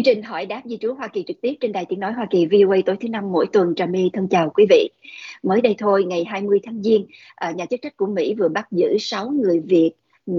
Chương trình hỏi đáp di trú Hoa Kỳ trực tiếp trên đài tiếng nói Hoa Kỳ VOA tối thứ năm mỗi tuần Trà My thân chào quý vị. Mới đây thôi, ngày 20 tháng Giêng, ờ, nhà chức trách của Mỹ vừa bắt giữ 6 người Việt, ừ,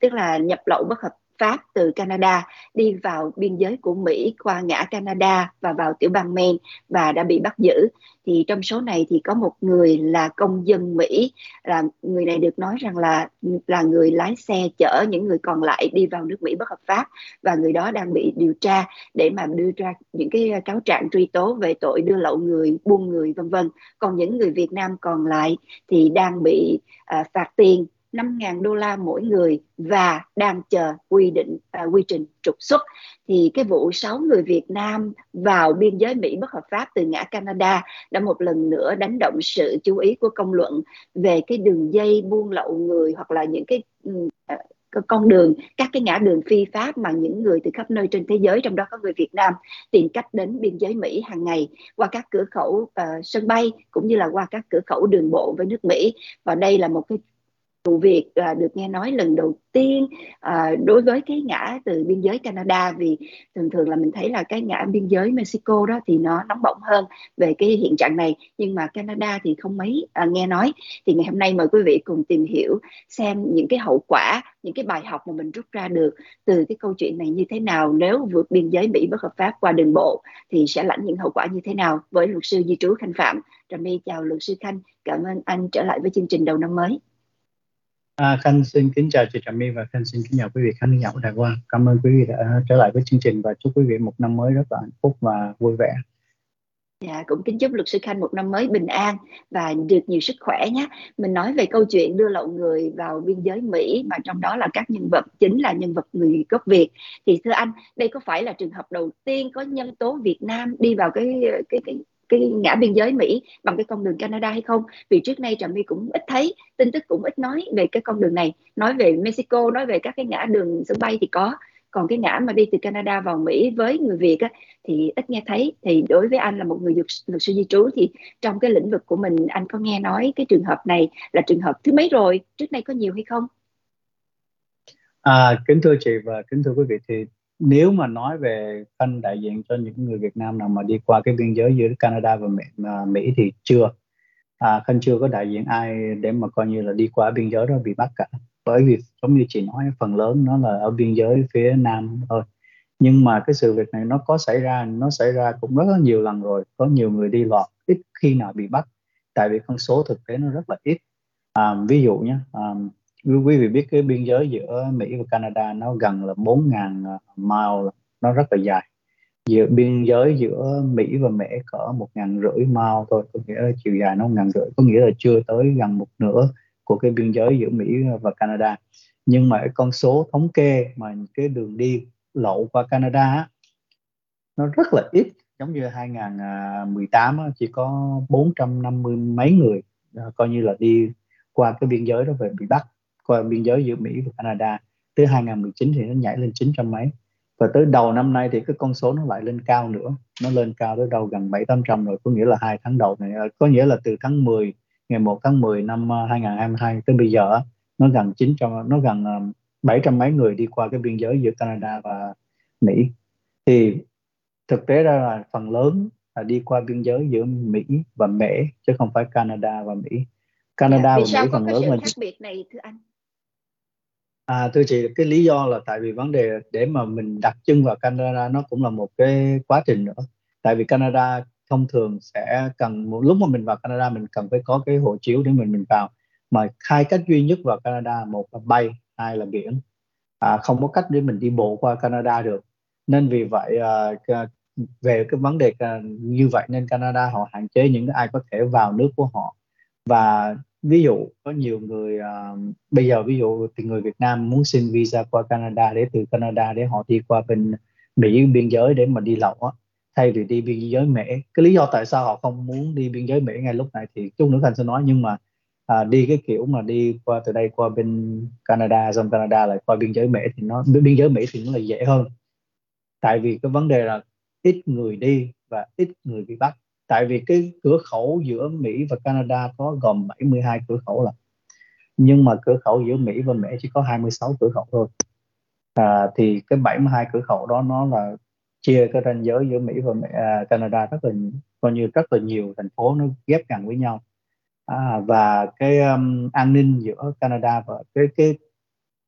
tức là nhập lậu bất hợp pháp từ Canada đi vào biên giới của Mỹ qua ngã Canada và vào tiểu bang Maine và đã bị bắt giữ. Thì trong số này thì có một người là công dân Mỹ, là người này được nói rằng là là người lái xe chở những người còn lại đi vào nước Mỹ bất hợp pháp và người đó đang bị điều tra để mà đưa ra những cái ờ, cáo trạng truy tố về tội đưa lậu người, buôn người vân vân. Còn những người Việt Nam còn lại thì đang bị uh, phạt tiền 5.000 đô la mỗi người và đang chờ quy định à, quy trình trục xuất. Thì cái vụ 6 người Việt Nam vào biên giới Mỹ bất hợp pháp từ ngã Canada đã một lần nữa đánh động sự chú ý của công luận về cái đường dây buôn lậu người hoặc là những cái ừ, à, con đường các cái ngã đường phi pháp mà những người từ khắp nơi trên thế giới trong đó có người Việt Nam tìm cách đến biên giới Mỹ hàng ngày qua các cửa khẩu uh, sân bay cũng như là qua các cửa khẩu đường bộ với nước Mỹ. Và đây là một cái vụ việc à, được nghe nói lần đầu tiên à, đối với cái ngã từ biên giới Canada vì thường thường là mình thấy là cái ngã biên giới Mexico đó thì nó nóng bỏng hơn về cái hiện trạng này. Nhưng mà Canada thì không mấy à, nghe nói. Thì ngày hôm nay mời quý vị cùng tìm hiểu xem những cái hậu quả những cái bài học mà mình rút ra được từ cái câu chuyện này như thế nào. Nếu vượt biên giới Mỹ bất hợp pháp qua đường bộ thì sẽ lãnh những hậu quả như thế nào? Với luật sư di trú Khanh Phạm Trà My chào luật sư Khanh. Cảm ơn anh trở lại với chương trình đầu năm mới. À, Khanh xin kính chào chị Trà My và Khanh xin kính chào quý vị khán giả của Đài Quan. Cảm ơn quý vị đã trở lại với chương trình và chúc quý vị một năm mới rất là hạnh phúc và vui vẻ. Dạ, cũng kính chúc luật sư Khanh một năm mới bình an và được nhiều sức khỏe nhé. Mình nói về câu chuyện đưa lậu người vào biên giới Mỹ mà trong đó là các nhân vật chính là nhân vật người gốc Việt. Thì thưa anh, đây có phải là trường hợp đầu tiên có nhân tố Việt Nam đi vào cái cái cái cái ngã biên giới Mỹ bằng cái con đường Canada hay không? Vì trước nay Trà My cũng ít thấy tin tức cũng ít nói về cái con đường này. Nói về Mexico nói về các cái ngã đường sân bay thì có. Còn cái ngã mà đi từ Canada vào Mỹ với người Việt á, thì ít nghe thấy. Thì đối với anh là một người luật, sư di trú thì trong cái lĩnh vực của mình anh có nghe nói cái trường hợp này là trường hợp thứ mấy rồi? Trước nay có nhiều hay không? À, kính thưa chị và kính thưa quý vị thì nếu mà nói về phân đại diện cho những người Việt Nam nào mà đi qua cái biên giới giữa Canada và Mỹ, mà Mỹ thì chưa. À, Khanh chưa có đại diện ai để mà coi như là đi qua biên giới đó bị bắt cả. Bởi vì giống như chị nói phần lớn nó là ở biên giới phía nam thôi. Nhưng mà cái sự việc này nó có xảy ra nó xảy ra cũng rất là nhiều lần rồi. Có nhiều người đi lọt ít khi nào bị bắt. Tại vì con số thực tế nó rất là ít. À, ví dụ nhé à, quý vị biết cái biên giới giữa Mỹ và Canada nó gần là 4.000 ờ, mile, nó rất là dài. Giữa biên giới giữa Mỹ và Mỹ cỡ một ngàn rưỡi mile thôi, có nghĩa là chiều dài nó ngàn rưỡi, có nghĩa là chưa tới gần một nửa của cái biên giới giữa Mỹ và Canada. Nhưng mà con số thống kê mà cái đường đi lộ qua Canada nó rất là ít, giống như 2018 ờ, chỉ có 450 mấy người ờ, coi như là đi qua cái biên giới đó về bị bắt qua biên giới giữa Mỹ và Canada. Tới 2019 thì nó nhảy lên 900 mấy. Và tới đầu năm nay thì cái con số nó lại lên cao nữa. Nó lên cao tới đâu gần 7 800 rồi có nghĩa là hai tháng đầu này có nghĩa là từ tháng 10 ngày 1 tháng 10 năm 2022 ờ, tới bây giờ nó gần 900 nó gần 700 mấy người đi qua cái biên giới giữa Canada và Mỹ. Thì thực tế ra là phần lớn là đi qua biên giới giữa Mỹ và Mễ chứ không phải Canada và Mỹ. Canada dạ, và Mỹ phần lớn là khác biệt này thưa anh À, thưa chị, cái lý do là tại vì vấn đề để mà mình đặt chân vào Canada nó cũng là một cái quá trình nữa. Tại vì Canada thông thường sẽ cần một lúc mà mình vào Canada mình cần phải có cái hộ chiếu để mình mình vào. Mà hai cách duy nhất vào Canada, một là bay, hai là biển. À, không có cách để mình đi bộ qua Canada được. Nên vì vậy à, về cái vấn đề như vậy nên Canada họ hạn chế những ai có thể vào nước của họ và ví dụ có nhiều người uh, bây giờ ví dụ thì người Việt Nam muốn xin visa qua Canada để từ Canada để họ đi qua bên Mỹ biên giới để mà đi lậu á thay vì đi biên giới Mỹ. Cái lý do tại sao họ không muốn đi biên giới Mỹ ngay lúc này thì chút nữa thành sẽ nói nhưng mà à, đi cái kiểu mà đi qua từ đây qua bên Canada xong Canada lại qua biên giới Mỹ thì nó biên giới Mỹ thì nó là dễ hơn. Tại vì cái vấn đề là ít người đi và ít người bị bắt tại vì cái cửa khẩu giữa Mỹ và Canada có gồm 72 cửa khẩu là nhưng mà cửa khẩu giữa Mỹ và Mỹ chỉ có 26 cửa khẩu thôi. À, thì cái 72 cửa khẩu đó nó là chia cái ranh giới giữa Mỹ và à, Canada rất là coi như rất là nhiều thành phố nó ghép gần với nhau. À, và cái um, an ninh giữa Canada và cái cái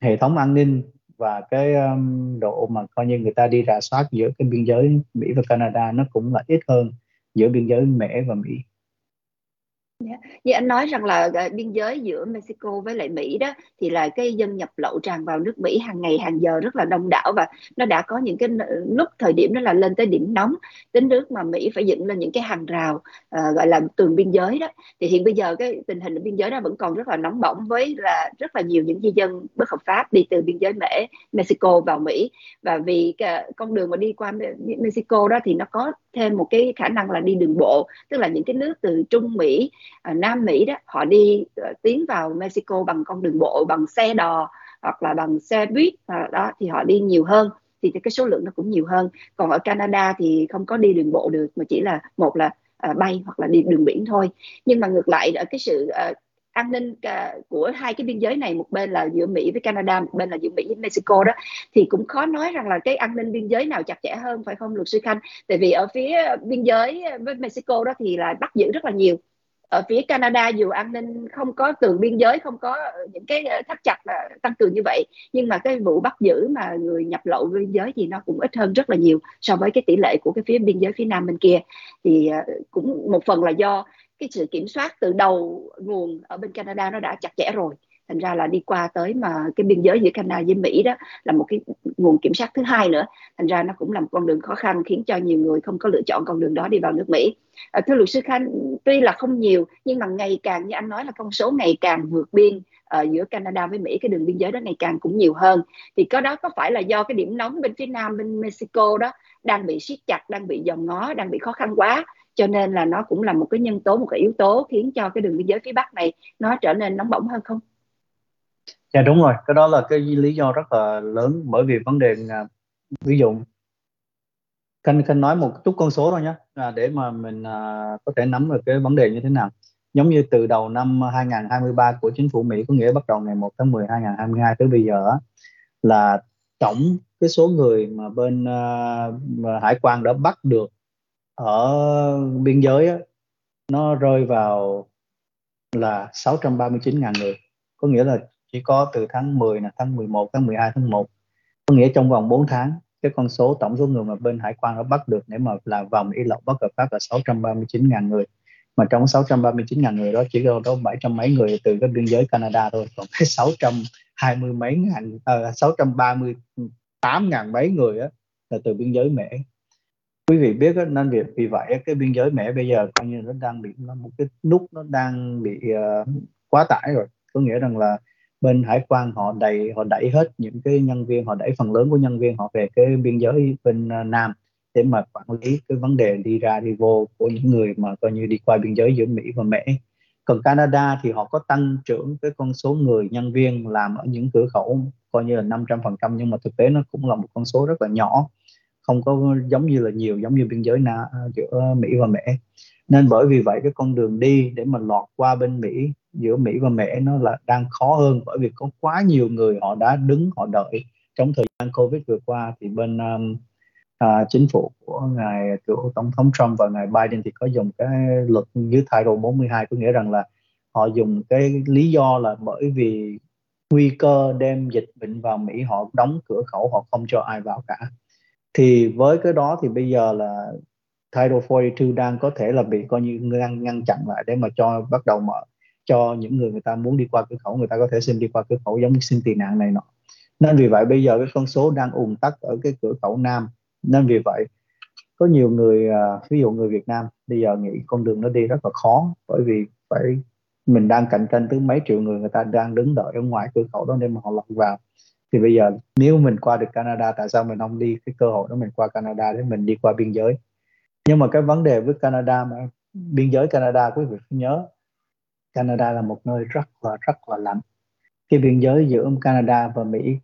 hệ thống an ninh và cái um, độ mà coi như người ta đi rà soát giữa cái biên giới Mỹ và Canada nó cũng là ít hơn giữa biên giới Mỹ và Mỹ. Yeah. Như anh nói rằng là uh, biên giới giữa Mexico với lại Mỹ đó thì là cái dân nhập lậu tràn vào nước Mỹ hàng ngày hàng giờ rất là đông đảo và nó đã có những cái lúc thời điểm đó là lên tới điểm nóng. Tính nước mà Mỹ phải dựng lên những cái hàng rào uh, gọi là tường biên giới đó. Thì hiện bây giờ cái tình hình ở biên giới đó vẫn còn rất là nóng bỏng với là rất là nhiều những di dân bất hợp pháp đi từ biên giới Mỹ Mexico vào Mỹ. Và vì cái, con đường mà đi qua Mexico đó thì nó có thêm một cái khả năng là đi đường bộ tức là những cái nước từ Trung Mỹ à, Nam Mỹ đó họ đi uh, tiến vào Mexico bằng con đường bộ bằng xe đò hoặc là bằng xe buýt ờ, đó thì họ đi nhiều hơn thì cái số lượng nó cũng nhiều hơn. Còn ở Canada thì không có đi đường bộ được mà chỉ là một là uh, bay hoặc là đi đường biển thôi. Nhưng mà ngược lại ở cái sự uh, an ninh của hai cái biên giới này một bên là giữa Mỹ với Canada một bên là giữa Mỹ với Mexico đó thì cũng khó nói rằng là cái an ninh biên giới nào chặt chẽ hơn phải không luật sư Khanh? Tại vì ở phía biên giới với Mexico đó thì là bắt giữ rất là nhiều ở phía Canada dù an ninh không có tường biên giới, không có những cái ờ, thắt chặt là tăng cường như vậy, nhưng mà cái vụ bắt giữ mà người nhập lậu biên giới thì nó cũng ít hơn rất là nhiều so với cái tỷ lệ của cái phía biên giới phía nam bên kia. Thì ờ, cũng một phần là do cái sự kiểm soát từ đầu nguồn ở bên Canada nó đã chặt chẽ rồi thành ra là đi qua tới mà cái biên giới giữa Canada với Mỹ đó là một cái nguồn kiểm soát thứ hai nữa. Thành ra nó cũng là một con đường khó khăn khiến cho nhiều người không có lựa chọn con đường đó đi vào nước Mỹ. À, thưa luật sư Khanh tuy là không nhiều nhưng mà ngày càng như anh nói là con số ngày càng vượt biên ở giữa Canada với Mỹ cái đường biên giới đó ngày càng cũng nhiều hơn. Thì có đó có phải là do cái điểm nóng bên phía nam bên Mexico đó đang bị siết chặt đang bị dòm ngó đang bị khó khăn quá? Cho nên là nó cũng là một cái nhân tố một cái yếu tố khiến cho cái đường biên giới phía bắc này nó trở nên nóng bỏng hơn không? Dạ đúng rồi. Cái đó là cái lý do rất là lớn bởi vì vấn đề ví dụ Khanh Khanh nói một chút con số thôi nhé à, để mà mình à, có thể nắm được cái vấn đề như thế nào. Giống như từ đầu năm 2023 của chính phủ Mỹ có nghĩa bắt đầu ngày 1 tháng 10 2022 tới bây giờ là tổng cái số người mà bên uh, hải quan đã bắt được ở biên giới á, nó rơi vào là 639.000 người. Có nghĩa là chỉ có từ tháng 10 là tháng 11 tháng 12 tháng 1 có nghĩa trong vòng 4 tháng cái con số tổng số người mà bên hải quan đã bắt được để mà là vòng y lậu bất hợp pháp là 639.000 người. Mà trong 639.000 người đó chỉ có đâu 700 mấy người từ cái biên giới Canada thôi còn cái 620 mấy ngàn à, 638 ngàn mấy người á là từ biên giới Mỹ quý vị biết đó, nên việc vì vậy cái biên giới Mỹ bây giờ coi như nó đang bị nó một cái nút nó đang bị uh, quá tải rồi. Có nghĩa rằng là bên hải quan họ đẩy họ đẩy hết những cái nhân viên, họ đẩy phần lớn của nhân viên họ về cái biên giới bên à, nam để mà quản lý cái vấn đề đi ra đi vô của những người mà coi như đi qua biên giới giữa Mỹ và mỹ còn Canada thì họ có tăng trưởng cái con số người nhân viên làm ở những cửa khẩu coi như là 500% nhưng mà thực tế nó cũng là một con số rất là nhỏ, không có giống như là nhiều, giống như biên giới na à, giữa Mỹ và mỹ nên bởi vì vậy cái con đường đi để mà lọt qua bên Mỹ giữa Mỹ và Mễ nó là đang khó hơn bởi vì có quá nhiều người họ đã đứng họ đợi trong thời gian Covid vừa qua. Thì bên um, à, chính phủ của ngài cựu tổng thống Trump và ngài Biden thì có dùng cái luật dưới Title 42 có nghĩa rằng là họ dùng cái lý do là bởi vì nguy cơ đem dịch bệnh vào Mỹ họ đóng cửa khẩu họ không cho ai vào cả. Thì với cái đó thì bây giờ là Title 42 đang có thể là bị coi như ngăn ngăn chặn lại để mà cho bắt đầu mở cho những người người ta muốn đi qua cửa khẩu, người ta có thể xin đi qua cửa khẩu giống như xin tị nạn này nọ. Nên vì vậy bây giờ cái con số đang ùn tắc ở cái cửa khẩu nam. Nên vì vậy, có nhiều người à, ví dụ người Việt Nam, bây giờ nghĩ con đường nó đi rất là khó, bởi vì phải, mình đang cạnh tranh tới mấy triệu người người ta đang đứng đợi ở ngoài cửa khẩu đó để mà họ lọt vào. Thì bây giờ nếu mình qua được Canada, tại sao mình không đi cái cơ hội đó mình qua Canada để mình đi qua biên giới? Nhưng mà cái vấn đề với Canada mà, biên giới Canada, quý vị phải nhớ Canada là một nơi rất là rất là lạnh. Khi biên giới giữa Canada và Mỹ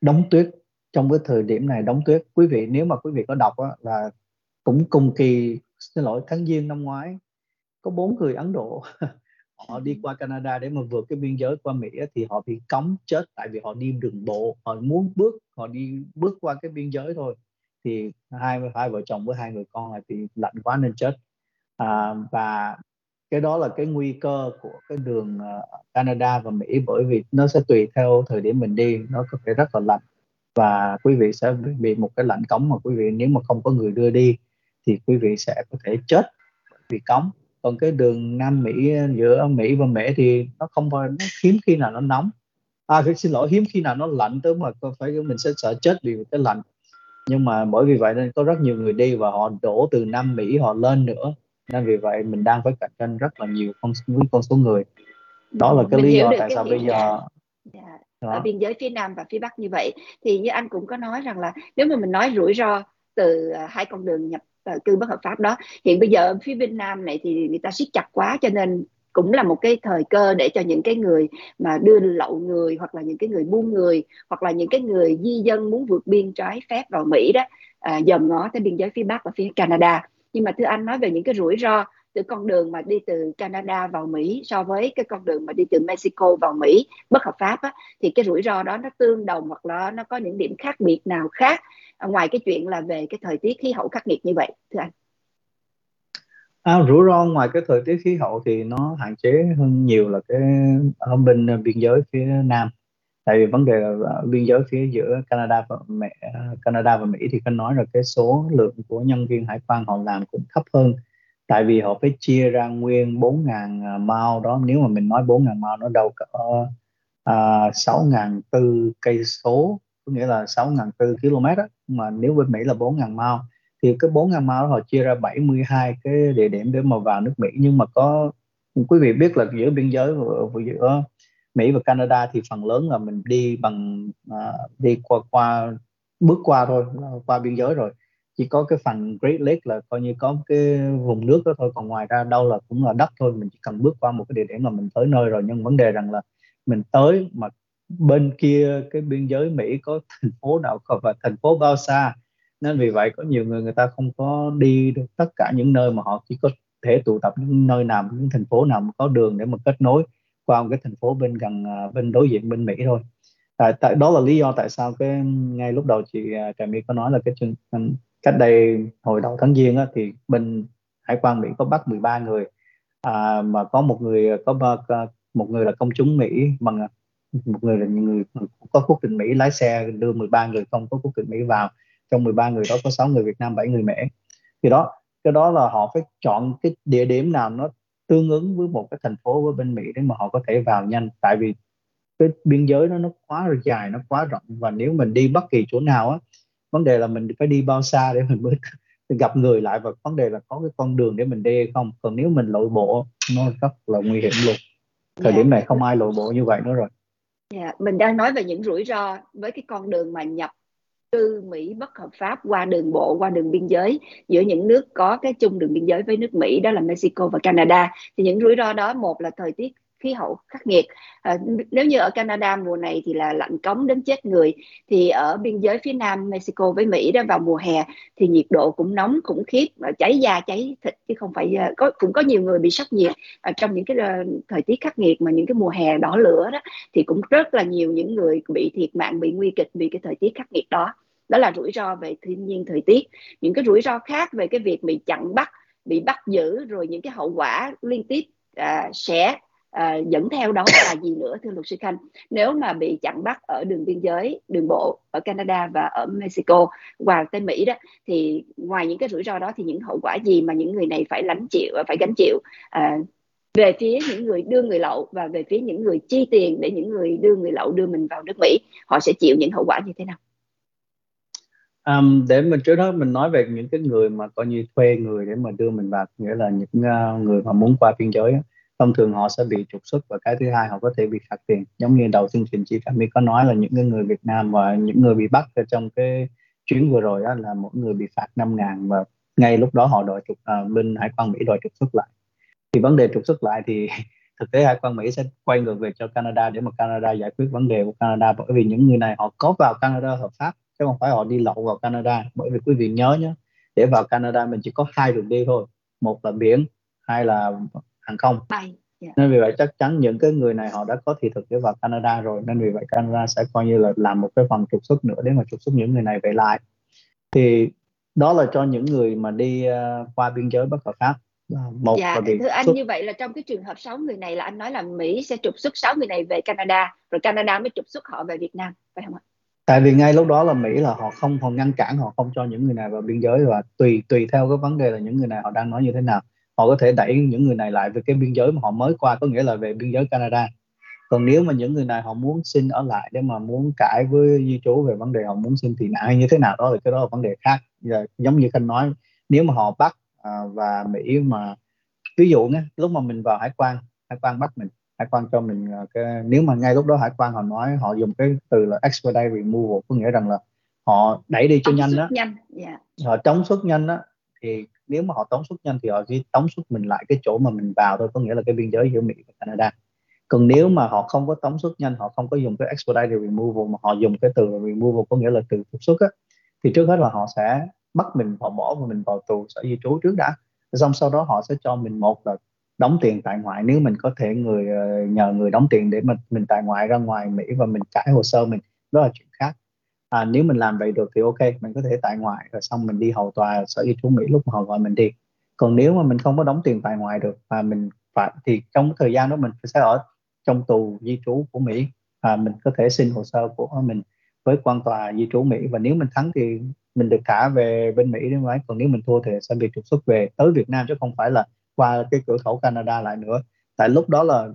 đóng tuyết trong cái thời điểm này đóng tuyết. Quý vị nếu mà quý vị có đọc á, là cũng cùng kỳ xin lỗi tháng giêng năm ngoái có bốn người Ấn Độ họ đi qua Canada để mà vượt cái biên giới qua Mỹ thì họ bị cấm chết tại vì họ đi đường bộ họ muốn bước họ đi bước qua cái biên giới thôi. Thì hai hai vợ chồng với hai người con là bị lạnh quá nên chết. À, và cái đó là cái nguy cơ của cái đường ờ, Canada và Mỹ, bởi vì nó sẽ tùy theo thời điểm mình đi, nó có thể rất là lạnh. Và quý vị sẽ bị một cái lạnh cống mà quý vị, nếu mà không có người đưa đi thì quý vị sẽ có thể chết vì cống. Còn cái đường Nam Mỹ, giữa Mỹ và Mỹ thì nó không phải, nó hiếm khi nào nó nóng. À xin lỗi, hiếm khi nào nó lạnh tới mà phải mình sẽ sợ chết vì cái lạnh. Nhưng mà bởi vì vậy nên có rất nhiều người đi và họ đổ từ Nam Mỹ họ lên nữa nên vì vậy mình đang phải cạnh tranh rất là nhiều con với con số người đó là cái mình lý do tại sao bây giờ. Dạ. ở biên giới phía nam và phía bắc như vậy thì như anh cũng có nói rằng là nếu mà mình nói rủi ro từ à, hai con đường nhập uh, cư bất hợp pháp đó hiện bây giờ phía Việt Nam này thì người ta siết chặt quá cho nên cũng là một cái thời cơ để cho những cái người mà đưa lậu người hoặc là những cái người buôn người hoặc là những cái người di dân muốn vượt biên trái phép vào Mỹ đó à, dòm ngó tới biên giới phía Bắc và phía Canada nhưng mà thưa anh nói về những cái rủi ro từ con đường mà đi từ Canada vào Mỹ so với cái con đường mà đi từ Mexico vào Mỹ bất hợp pháp á, thì cái rủi ro đó nó tương đồng hoặc là nó có những điểm khác biệt nào khác ngoài cái chuyện là về cái thời tiết khí hậu khắc nghiệt như vậy thưa anh? À, rủi ro ngoài cái thời tiết khí hậu thì nó hạn chế hơn nhiều là cái ở bên biên giới phía nam tại vì vấn đề là à, biên giới phía giữa Canada và Mỹ, à, Canada và Mỹ thì có nói là cái số lượng của nhân viên hải quan họ làm cũng thấp hơn. Tại vì họ phải chia ra nguyên 4.000 à, mao đó. Nếu mà mình nói 4.000 mao nó đâu cỡ uh, 6.400 cây số có nghĩa là 6.400 km đó mà nếu bên Mỹ là 4.000 mao thì cái 4.000 mao đó họ chia ra 72 cái địa điểm để mà vào nước Mỹ. Nhưng mà có quý vị biết là giữa biên giới giữa Mỹ và Canada thì phần lớn là mình đi bằng uh, đi qua qua bước qua thôi qua biên giới rồi. Chỉ có cái phần Great Lake là coi như có cái vùng nước đó thôi còn ngoài ra đâu là cũng là đất thôi. Mình chỉ cần bước qua một cái địa điểm là mình tới nơi rồi. Nhưng vấn đề rằng là mình tới mà bên kia cái biên giới Mỹ có thành phố nào và thành phố bao xa nên vì vậy có nhiều người người ta không có đi được tất cả những nơi mà họ chỉ có thể tụ tập những nơi nào những thành phố nào mà có đường để mà kết nối qua một cái thành phố bên gần à, bên đối diện bên Mỹ thôi. Tại, tại đó là lý do tại sao cái ngay lúc đầu chị à, Trà My có nói là cái chương à, cách đây hồi đầu tháng giêng á, thì bên hải quan Mỹ có bắt 13 người à, mà có một người có một người là công chúng Mỹ bằng một người là những người có quốc tịch Mỹ lái xe đưa 13 người không có quốc tịch Mỹ vào. Trong 13 người đó có 6 người Việt Nam 7 người mỹ thì đó cái đó là họ phải chọn cái địa điểm nào nó tương ứng với một cái thành phố với bên Mỹ để mà họ có thể vào nhanh tại vì cái biên giới đó nó quá dài nó quá rộng và nếu mình đi bất kỳ chỗ nào á vấn đề là mình phải đi bao xa để mình mới gặp người lại và vấn đề là có cái con đường để mình đi hay không còn nếu mình lội bộ nó rất là nguy hiểm luôn thời yeah. điểm này không ai lội bộ như vậy nữa rồi yeah. mình đang nói về những rủi ro với cái con đường mà nhập cư Mỹ bất hợp pháp qua đường bộ qua đường biên giới giữa những nước có cái chung đường biên giới với nước Mỹ đó là Mexico và Canada. Thì những rủi ro đó một là thời tiết khí hậu khắc nghiệt. À, nếu như ở Canada mùa này thì là lạnh cống đến chết người. Thì ở biên giới phía nam Mexico với Mỹ đó vào mùa hè thì nhiệt độ cũng nóng khủng khiếp cháy da cháy thịt chứ không phải à, có cũng có nhiều người bị sốc nhiệt. À, trong những cái uh, thời tiết khắc nghiệt mà những cái mùa hè đỏ lửa đó thì cũng rất là nhiều những người bị thiệt mạng bị nguy kịch vì cái thời tiết khắc nghiệt đó đó là rủi ro về thiên nhiên thời tiết. Những cái rủi ro khác về cái việc bị chặn bắt bị bắt giữ rồi những cái hậu quả liên tiếp à, sẽ à, dẫn theo đó là gì nữa thưa luật sư khanh? Nếu mà bị chặn bắt ở đường biên giới đường bộ ở Canada và ở Mexico qua tới Mỹ đó thì ngoài những cái rủi ro đó thì những hậu quả gì mà những người này phải lãnh chịu phải gánh chịu? À, về phía những người đưa người lậu và về phía những người chi tiền để những người đưa người lậu đưa mình vào nước Mỹ họ sẽ chịu những hậu quả như thế nào? Um, để mình trước đó mình nói về những cái người mà coi như thuê người để mà đưa mình vào nghĩa là những uh, người mà muốn qua biên giới thông thường họ sẽ bị trục xuất và cái thứ hai họ có thể bị phạt tiền. Giống như đầu chương trình chị Phạm My có nói là những cái người Việt Nam và những người bị bắt ở trong cái chuyến vừa rồi đó là mỗi người bị phạt 5 ngàn và ngay lúc đó họ đòi trục uh, bên hải quan Mỹ đòi trục xuất lại. Thì vấn đề trục xuất lại thì thực tế hải quan Mỹ sẽ quay ngược về cho Canada để mà Canada giải quyết vấn đề của Canada bởi vì những người này họ có vào Canada hợp pháp chứ không phải họ đi lậu vào Canada bởi vì quý vị nhớ nhé để vào Canada mình chỉ có hai đường đi thôi một là biển hai là hàng không bay yeah. Dạ. nên vì vậy chắc chắn những cái người này họ đã có thị thực để vào Canada rồi nên vì vậy Canada sẽ coi như là làm một cái phần trục xuất nữa để mà trục xuất những người này về lại thì đó là cho những người mà đi uh, qua biên giới bất hợp pháp một dạ, là bị thưa anh xuất... như vậy là trong cái trường hợp 6 người này là anh nói là Mỹ sẽ trục xuất 6 người này về Canada rồi Canada mới trục xuất họ về Việt Nam phải không ạ? Tại vì ngay lúc đó là Mỹ là họ không họ ngăn cản họ không cho những người này vào biên giới và tùy tùy theo cái vấn đề là những người này họ đang nói như thế nào. Họ có thể đẩy những người này lại về cái biên giới mà họ mới qua có nghĩa là về biên giới Canada. Còn nếu mà những người này họ muốn xin ở lại để mà muốn cãi với di trú về vấn đề họ muốn xin tị nạn hay như thế nào đó thì cái đó là vấn đề khác. Giờ, giống như khanh nói nếu mà họ bắt à, và mỹ mà ví dụ nhé lúc mà mình vào hải quan hải quan bắt mình hải quan cho mình à, cái nếu mà ngay lúc đó hải quan họ nói họ dùng cái từ là expedite removal có nghĩa rằng là họ đẩy đi cho nhanh đó nhanh. Yeah. Dạ. họ chống xuất nhanh đó thì nếu mà họ tống xuất nhanh thì họ chỉ tống xuất mình lại cái chỗ mà mình vào thôi có nghĩa là cái biên giới giữa Mỹ và Canada còn nếu mà họ không có tống xuất nhanh họ không có dùng cái expedite removal mà họ dùng cái từ removal có nghĩa là từ trục xuất á thì trước hết là họ sẽ bắt mình họ bỏ và mình vào tù sở di trú trước đã xong sau đó họ sẽ cho mình một là đóng tiền tại ngoại. Nếu mình có thể người ờ, nhờ người đóng tiền để mình mình tại ngoại ra ngoài Mỹ và mình cải hồ sơ mình đó là chuyện khác. À, nếu mình làm vậy được thì ok mình có thể tại ngoại rồi xong mình đi hầu tòa sở di trú Mỹ lúc mà họ gọi mình đi. Còn nếu mà mình không có đóng tiền tại ngoại được và mình phải thì trong thời gian đó mình sẽ ở trong tù di trú của Mỹ à, mình có thể xin hồ sơ của mình với quan tòa di trú Mỹ. Và nếu mình thắng thì mình được thả về bên Mỹ đúng không? còn nếu mình thua thì sẽ bị trục xuất về tới Việt Nam chứ không phải là qua cái cửa khẩu Canada lại nữa. Tại lúc đó là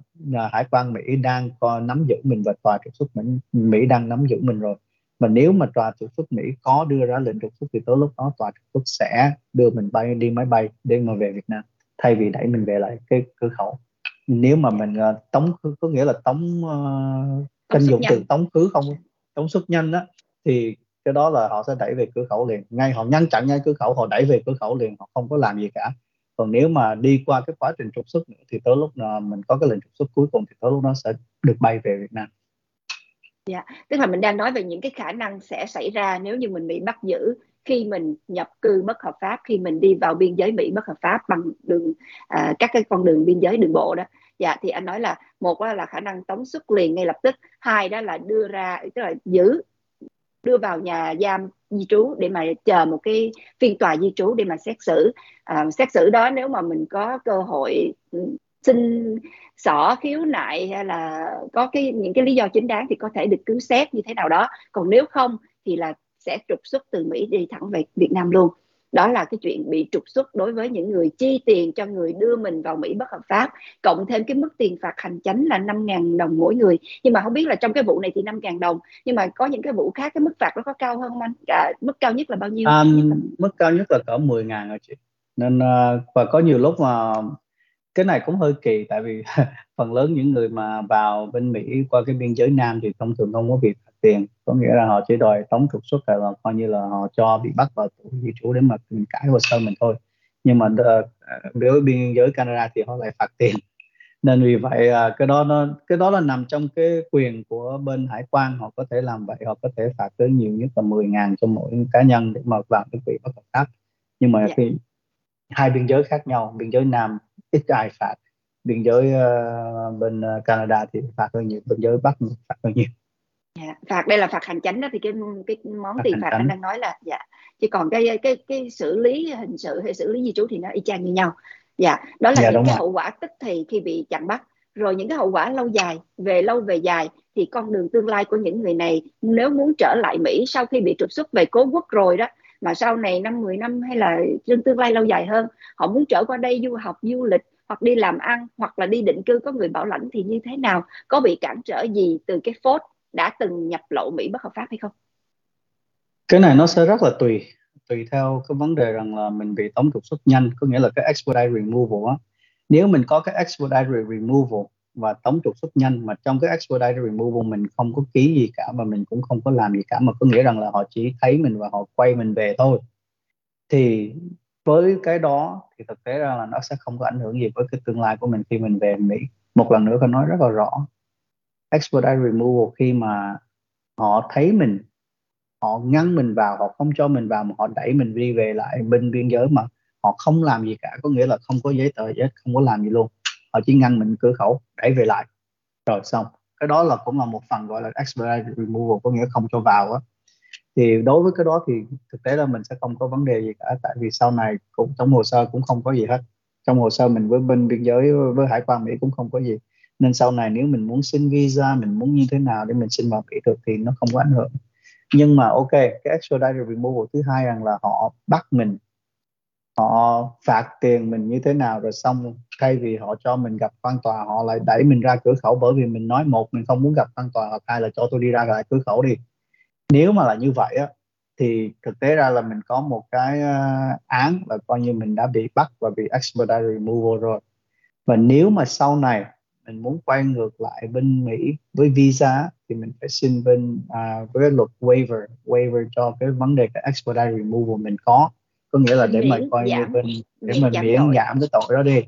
hải quan Mỹ đang có nắm giữ mình và tòa trục xuất Mỹ, Mỹ đang nắm giữ mình rồi. Mà nếu mà tòa trục xuất Mỹ có đưa ra lệnh trục xuất thì tới lúc đó tòa trục xuất sẽ đưa mình bay đi máy bay để mà về Việt Nam thay vì đẩy mình về lại cái cửa khẩu. Nếu mà mình uh, tống có nghĩa là tống uh, tranh dụng từ tống khứ không? Tống xuất nhanh đó thì cái đó là họ sẽ đẩy về cửa khẩu liền. Ngay họ ngăn chặn ngay cửa khẩu họ đẩy về cửa khẩu liền họ không có làm gì cả còn nếu mà đi qua cái quá trình trục xuất nữa thì tới lúc nào mình có cái lệnh trục xuất cuối cùng thì tới lúc nó sẽ được bay về Việt Nam. Dạ, tức là mình đang nói về những cái khả năng sẽ xảy ra nếu như mình bị bắt giữ khi mình nhập cư bất hợp pháp khi mình đi vào biên giới Mỹ bất hợp pháp bằng đường à, các cái con đường biên giới đường bộ đó dạ thì anh nói là một là khả năng tống xuất liền ngay lập tức hai đó là đưa ra tức là giữ đưa vào nhà giam di trú để mà chờ một cái phiên tòa di trú để mà xét xử. À, xét xử đó nếu mà mình có cơ hội ừ, xin xỏ khiếu nại hay là có cái những cái lý do chính đáng thì có thể được cứu xét như thế nào đó. Còn nếu không thì là sẽ trục xuất từ Mỹ đi thẳng về Việt Nam luôn đó là cái chuyện bị trục xuất đối với những người chi tiền cho người đưa mình vào Mỹ bất hợp pháp cộng thêm cái mức tiền phạt hành chánh là 5.000 đồng mỗi người. Nhưng mà không biết là trong cái vụ này thì 5.000 đồng nhưng mà có những cái vụ khác cái mức phạt nó có cao hơn không anh? Cả, mức cao nhất là bao nhiêu? À, mức cao nhất là cỡ 10.000 rồi chị? Nên ờ, và có nhiều lúc mà cái này cũng hơi kỳ tại vì phần lớn những người mà vào bên Mỹ qua cái biên giới Nam thì thông thường không có việc tiền. Có nghĩa là họ chỉ đòi tống trục xuất là coi như là họ cho bị bắt vào tù di trú để mà mình cãi hồ sơ mình thôi. Nhưng mà uh, đối với biên giới Canada thì họ lại phạt tiền. Nên vì vậy uh, cái đó nó cái đó là nằm trong cái quyền của bên hải quan. Họ có thể làm vậy họ có thể phạt tới nhiều nhất là 10 ngàn cho mỗi cá nhân để mà vào cái vị bất hợp pháp. Nhưng mà yeah. Dạ. khi hai biên giới khác nhau biên giới Nam ít ai phạt. Biên giới uh, bên Canada thì phạt hơn nhiều biên giới Bắc phạt hơn nhiều dạ phạt đây là phạt hành chánh đó thì cái cái món phạt tiền phạt anh đang nói là dạ. Chứ còn cái cái cái xử lý hình sự hay xử lý di trú thì nó y chang như nhau. Dạ đó là dạ, những cái rồi. hậu quả tức thì khi bị chặn bắt. Rồi những cái hậu quả lâu dài về lâu về dài thì con đường tương lai của những người này nếu muốn trở lại Mỹ sau khi bị trục xuất về cố quốc rồi đó mà sau này năm 10 năm hay là trong tương lai lâu dài hơn họ muốn trở qua đây du học du lịch hoặc đi làm ăn hoặc là đi định cư có người bảo lãnh thì như thế nào có bị cản trở gì từ cái phốt đã từng nhập lậu Mỹ bất hợp pháp hay không? Cái này nó sẽ rất là tùy tùy theo cái vấn đề rằng là mình bị tống trục xuất nhanh, có nghĩa là cái expedite removal á nếu mình có cái expedite removal và tống trục xuất nhanh mà trong cái expedite removal mình không có ký gì cả và mình cũng không có làm gì cả mà có nghĩa rằng là họ chỉ thấy mình và họ quay mình về thôi, thì với cái đó thì thực tế ra là nó sẽ không có ảnh hưởng gì với cái tương lai của mình khi mình về Mỹ một lần nữa tôi nói rất là rõ expedite removal khi mà họ thấy mình, họ ngăn mình vào, họ không cho mình vào mà họ đẩy mình đi về lại bên biên giới mà họ không làm gì cả, có nghĩa là không có giấy tờ giấy không có làm gì luôn. Họ chỉ ngăn mình cửa khẩu, đẩy về lại. Rồi xong. Cái đó là cũng là một phần gọi là expedite removal, có nghĩa không cho vào á. Thì đối với cái đó thì thực tế là mình sẽ không có vấn đề gì cả, tại vì sau này cũng, trong hồ sơ cũng không có gì hết. Trong hồ sơ mình với bên biên giới, với hải quan Mỹ cũng không có gì nên sau này nếu mình muốn xin visa, mình muốn như thế nào để mình xin vào kỹ được thì nó không có ảnh hưởng. Nhưng mà ok, cái extradited removal thứ hai rằng là họ bắt mình, họ phạt tiền mình như thế nào rồi xong thay vì họ cho mình gặp quan tòa họ lại đẩy mình ra cửa khẩu bởi vì mình nói một, mình không muốn gặp quan tòa hoặc hai là cho tôi đi ra lại cửa khẩu đi. Nếu mà là như vậy á, thì thực tế ra là mình có một cái ờ, án là coi như mình đã bị bắt và bị expedited removal rồi. Và nếu mà sau này mình muốn quay ngược lại bên Mỹ với visa thì mình phải xin bên uh, với luật waiver waiver cho cái vấn đề cái expedited removal mình có. Có nghĩa là để mà coi như bên để mình miễn giảm cái tội đó đi.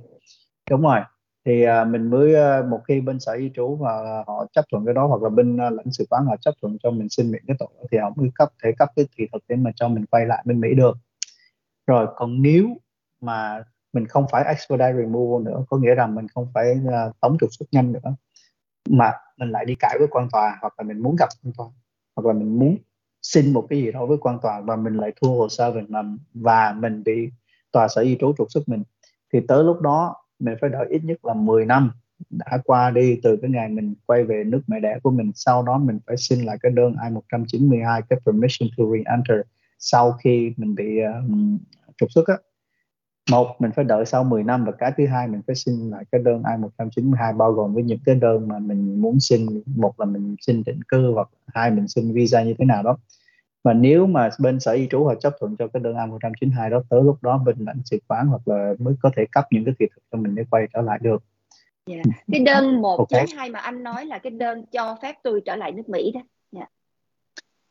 Đúng rồi. Thì uh, mình mới uh, một khi bên sở di trú và họ chấp thuận cái đó hoặc là bên uh, lãnh sự quán họ chấp thuận cho mình xin miễn cái tội đó, thì họ mới cấp thể cấp cái thị thực để mà cho mình quay lại bên Mỹ được. Rồi còn nếu mà mình không phải expedite removal nữa có nghĩa rằng mình không phải uh, tống trục xuất nhanh nữa mà mình lại đi cãi với quan tòa hoặc là mình muốn gặp quan tòa hoặc là mình muốn xin một cái gì đó với quan tòa và mình lại thua hồ sơ mình mà và mình bị tòa sở di trú trục xuất mình. Thì tới lúc đó mình phải đợi ít nhất là 10 năm đã qua đi từ cái ngày mình quay về nước mẹ đẻ của mình. Sau đó mình phải xin lại cái đơn I-192 cái permission to re-enter sau khi mình bị uh, trục xuất á một mình phải đợi sau 10 năm và cái thứ hai mình phải xin lại cái đơn I-192 bao gồm với những cái đơn mà mình muốn xin một là mình xin định cư hoặc hai mình xin visa như thế nào đó và nếu mà bên sở di trú họ chấp thuận cho cái đơn A192 đó tới lúc đó bên lãnh sự quán hoặc là mới có thể cấp những cái thị thực cho mình để quay trở lại được yeah. Dạ. cái đơn 192 okay. mà anh nói là cái đơn cho phép tôi trở lại nước Mỹ đó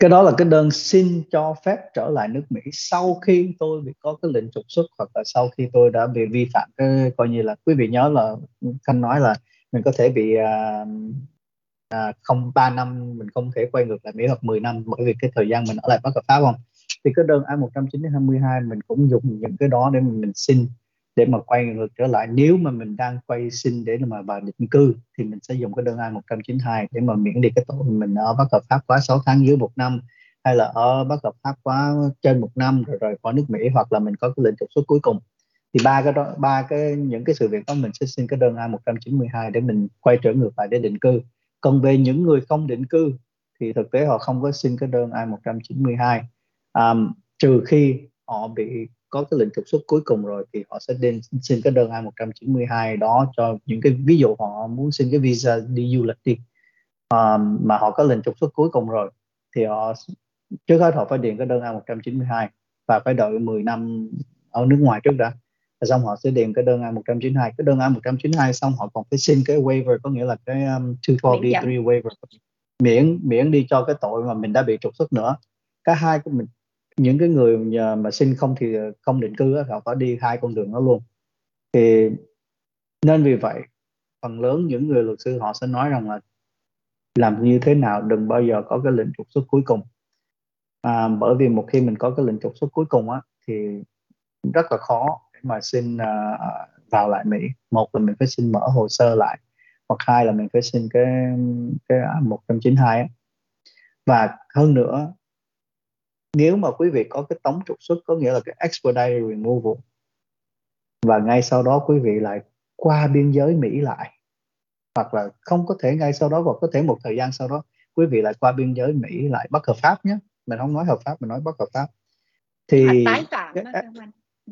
cái đó là cái đơn xin cho phép trở lại nước Mỹ sau khi tôi bị có cái lệnh trục xuất hoặc là sau khi tôi đã bị vi phạm cái coi như là quý vị nhớ là khanh nói là mình có thể bị à, à, không ba năm mình không thể quay ngược lại Mỹ hoặc 10 năm bởi vì cái thời gian mình ở lại bất hợp pháp không? Thì cái đơn A192 mình cũng dùng những cái đó để mình xin để mà quay ngược trở lại. Nếu mà mình đang quay xin để mà vào định cư thì mình sẽ dùng cái đơn A192 để mà miễn đi cái tội mình ở bất hợp pháp quá 6 tháng dưới một năm hay là ở bất hợp pháp quá trên một năm rồi rời khỏi nước Mỹ hoặc là mình có cái lệnh trục xuất cuối cùng. Thì ba cái đó ba cái những cái sự việc đó mình sẽ xin cái đơn A192 để mình quay trở ngược lại để định cư. Còn về những người không định cư thì thực tế họ không có xin cái đơn I-192 um, trừ khi họ bị có cái lệnh trục xuất cuối cùng rồi thì họ sẽ đến xin cái đơn I-192 đó cho những cái ví dụ họ muốn xin cái visa đi du lịch đi um, mà họ có lệnh trục xuất cuối cùng rồi thì họ trước hết họ phải điền cái đơn I-192 và phải đợi 10 năm ở nước ngoài trước đã. Rồi xong họ sẽ điền cái đơn I-192 cái đơn I-192 xong họ còn phải xin cái waiver có nghĩa là cái um, 240D3 waiver. Miễn miễn đi cho cái tội mà mình đã bị trục xuất nữa. Cả hai của mình những cái người mà xin không thì không định cư họ có đi hai con đường đó luôn. Thì nên vì vậy phần lớn những người luật sư họ sẽ nói rằng là làm như thế nào đừng bao giờ có cái lệnh trục xuất cuối cùng. À, bởi vì một khi mình có cái lệnh trục xuất cuối cùng á thì rất là khó mà xin uh, vào lại Mỹ. Một là mình phải xin mở hồ sơ lại hoặc hai là mình phải xin cái cái 192 á. và hơn nữa nếu mà quý vị có cái tống trục xuất có nghĩa là cái expedited removal và ngay sau đó quý vị lại qua biên giới Mỹ lại hoặc là không có thể ngay sau đó hoặc có thể một thời gian sau đó quý vị lại qua biên giới Mỹ lại bất hợp pháp nhé. Mình không nói hợp pháp mình nói bất hợp pháp. Thì tái phạm cái,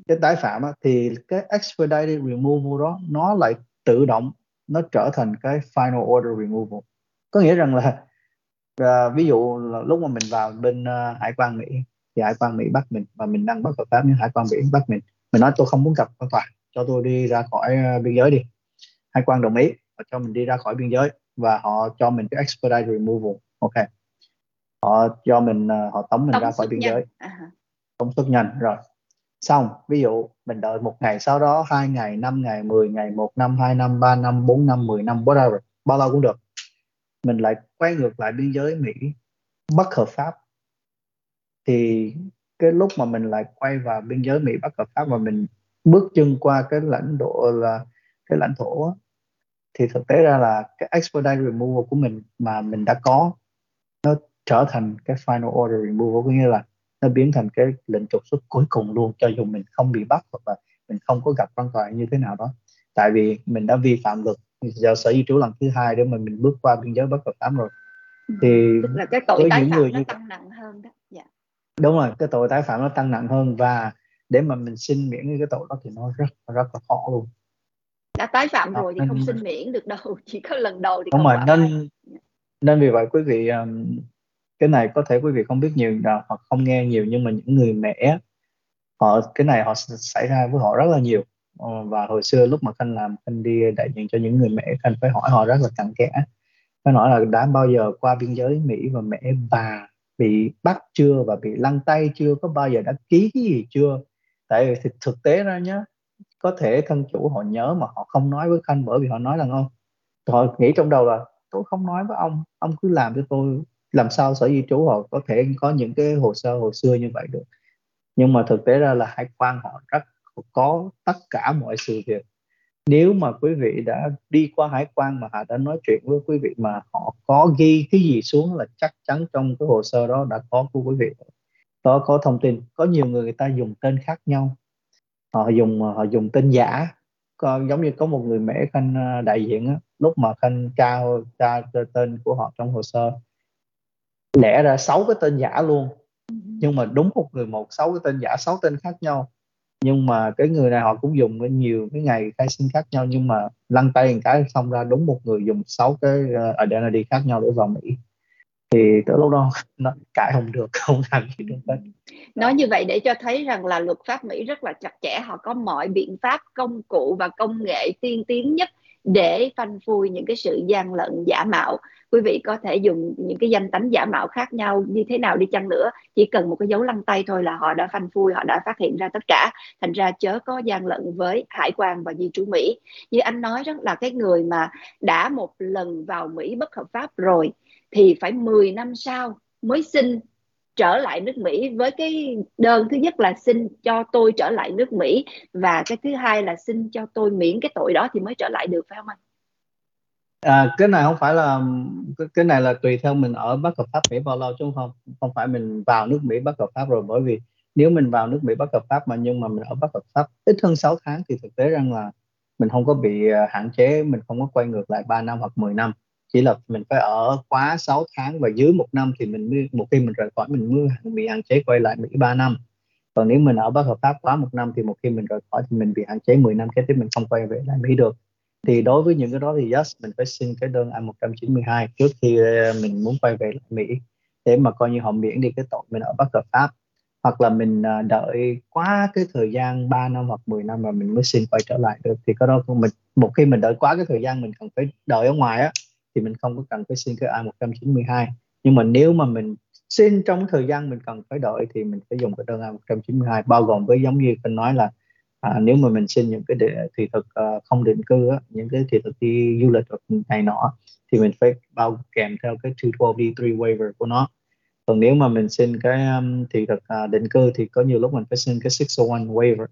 cái tái phạm á, thì cái expedited removal đó nó lại tự động nó trở thành cái final order removal. Có nghĩa rằng là uh, ví dụ là lúc mà mình vào bên uh, hải quan mỹ thì hải quan mỹ bắt mình và mình đang bất hợp pháp nhưng hải quan mỹ bắt mình. Mình nói tôi không muốn gặp quan tòa cho tôi đi ra khỏi uh, biên giới đi. Hải quan đồng ý và cho mình đi ra khỏi biên giới và họ cho mình cái expedited removal ok. Họ cho mình uh, họ tống mình tống ra khỏi biên giới. À. tống xuất nhanh rồi. Xong ví dụ mình đợi một ngày sau đó hai ngày năm ngày 10 ngày một năm hai năm ba năm bốn năm 10 năm whatever bao lâu cũng được mình lại quay ngược lại biên giới Mỹ, bất hợp pháp. Thì cái lúc mà mình lại quay vào biên giới Mỹ bất hợp pháp và mình bước chân qua cái lãnh độ là cái lãnh thổ thì thực tế ra là cái expedite removal của mình mà mình đã có, nó trở thành cái final order removal, có nghĩa là nó biến thành cái lệnh trục xuất cuối cùng luôn, cho dù mình không bị bắt hoặc là mình không có gặp quan tòa như thế nào đó. Tại vì mình đã vi phạm luật giờ sở di trú lần thứ hai để mà mình bước qua biên giới bất hợp pháp rồi ừ. thì tức là cái tội tái phạm nó tăng nặng hơn đó dạ. đúng rồi cái tội tái phạm nó tăng nặng hơn và để mà mình xin miễn cái tội đó thì nó rất rất là khó luôn đã tái phạm rồi thì không xin miễn được đâu chỉ có lần đầu thì đúng rồi nên nên vì vậy quý vị um, cái này có thể quý vị không biết nhiều nào hoặc không nghe nhiều nhưng mà những người mẹ họ cái này họ xảy ra với họ rất là nhiều Ờ, và hồi xưa lúc mà khanh làm khanh đi đại diện cho những người mẹ khanh phải hỏi họ rất là cặn kẽ. Phải nói là đã bao giờ qua biên giới mỹ và mẹ bà bị bắt chưa và bị lăn tay chưa? Có bao giờ đã ký cái gì chưa? Tại vì thực, thực tế ra nhá có thể thân chủ họ nhớ mà họ không nói với khanh bởi vì họ nói là ngon. Họ nghĩ trong đầu là tôi không nói với ông ông cứ làm cho tôi làm sao sở di trú họ có thể có những cái hồ sơ hồi xưa như vậy được? Nhưng mà thực tế ra là hải quan họ rất có tất cả mọi sự việc. Nếu mà quý vị đã đi qua hải quan mà họ đã nói chuyện với quý vị mà họ có ghi cái gì xuống là chắc chắn trong cái hồ sơ đó đã có của quý vị. Đó có thông tin. Có nhiều người người ta dùng tên khác nhau. Họ dùng họ dùng tên giả. Còn giống như có một người mẹ khanh à, đại diện á, lúc mà khanh tra tra tên của họ trong hồ sơ lẽ ra sáu cái tên giả luôn. Ừ. nhưng mà đúng một người một sáu cái tên giả sáu tên khác nhau nhưng mà cái người này họ cũng dùng nhiều cái ngày khai sinh khác nhau, nhưng mà lăn tay một cái xong ra đúng một người dùng sáu cái ờ, identity khác nhau để vào Mỹ. Thì tới lúc đó nó cãi không được, không làm gì được hết. Nói như vậy để cho thấy rằng là luật pháp Mỹ rất là chặt chẽ, họ có mọi biện pháp công cụ và công nghệ tiên tiến nhất để phanh phui những cái sự gian lận giả mạo quý vị có thể dùng những cái danh tánh giả mạo khác nhau như thế nào đi chăng nữa, chỉ cần một cái dấu lăn tay thôi là họ đã phanh phui, họ đã phát hiện ra tất cả. Thành ra chớ có gian lận với hải quan và di trú mỹ. Như anh nói rất là cái người mà đã một lần vào mỹ bất hợp pháp rồi, thì phải 10 năm sau mới xin trở lại nước Mỹ. Với cái đơn thứ nhất là xin cho tôi trở lại nước Mỹ, và cái thứ hai là xin cho tôi miễn cái tội đó thì mới trở lại được, phải không anh? À, cái này không phải là cái, cái này là tùy theo mình ở bất hợp pháp Mỹ bao lâu chứ không không phải mình vào nước Mỹ bất hợp pháp rồi bởi vì nếu mình vào nước Mỹ bất hợp pháp mà nhưng mà mình ở bất hợp pháp ít hơn 6 tháng thì thực tế rằng là mình không có bị à, hạn chế mình không có quay ngược lại 3 năm hoặc 10 năm. Chỉ là mình phải ở quá 6 tháng và dưới một năm thì mình mới một khi mình rời khỏi mình mới bị hạn chế quay lại Mỹ 3 năm. Còn nếu mình ở bất hợp pháp quá một năm thì một khi mình rời khỏi thì mình bị hạn chế 10 năm kế tiếp mình không quay về lại Mỹ được thì đối với những cái đó thì yes mình phải xin cái đơn I-192 trước khi ờ, mình muốn quay về lại Mỹ, để mà coi như họ miễn đi cái tội mình ở bất hợp pháp. Hoặc là mình ờ, đợi quá cái thời gian 3 năm hoặc 10 năm mà mình mới xin quay trở lại được, thì cái đó mình, một khi mình đợi quá cái thời gian mình cần phải đợi ở ngoài á, thì mình không có cần phải xin cái I-192 nhưng mà nếu mà mình xin trong thời gian mình cần phải đợi thì mình phải dùng cái đơn I-192 bao gồm với giống như anh nói là à, nếu mà mình xin những cái đề, thị thực uh, không định cư á, những cái thị thực đi du lịch hoặc này nọ thì mình phải bao kèm theo cái 212D3 waiver của nó. Còn nếu mà mình xin cái um, thị thực uh, định cư thì có nhiều lúc mình phải xin cái 601 waiver.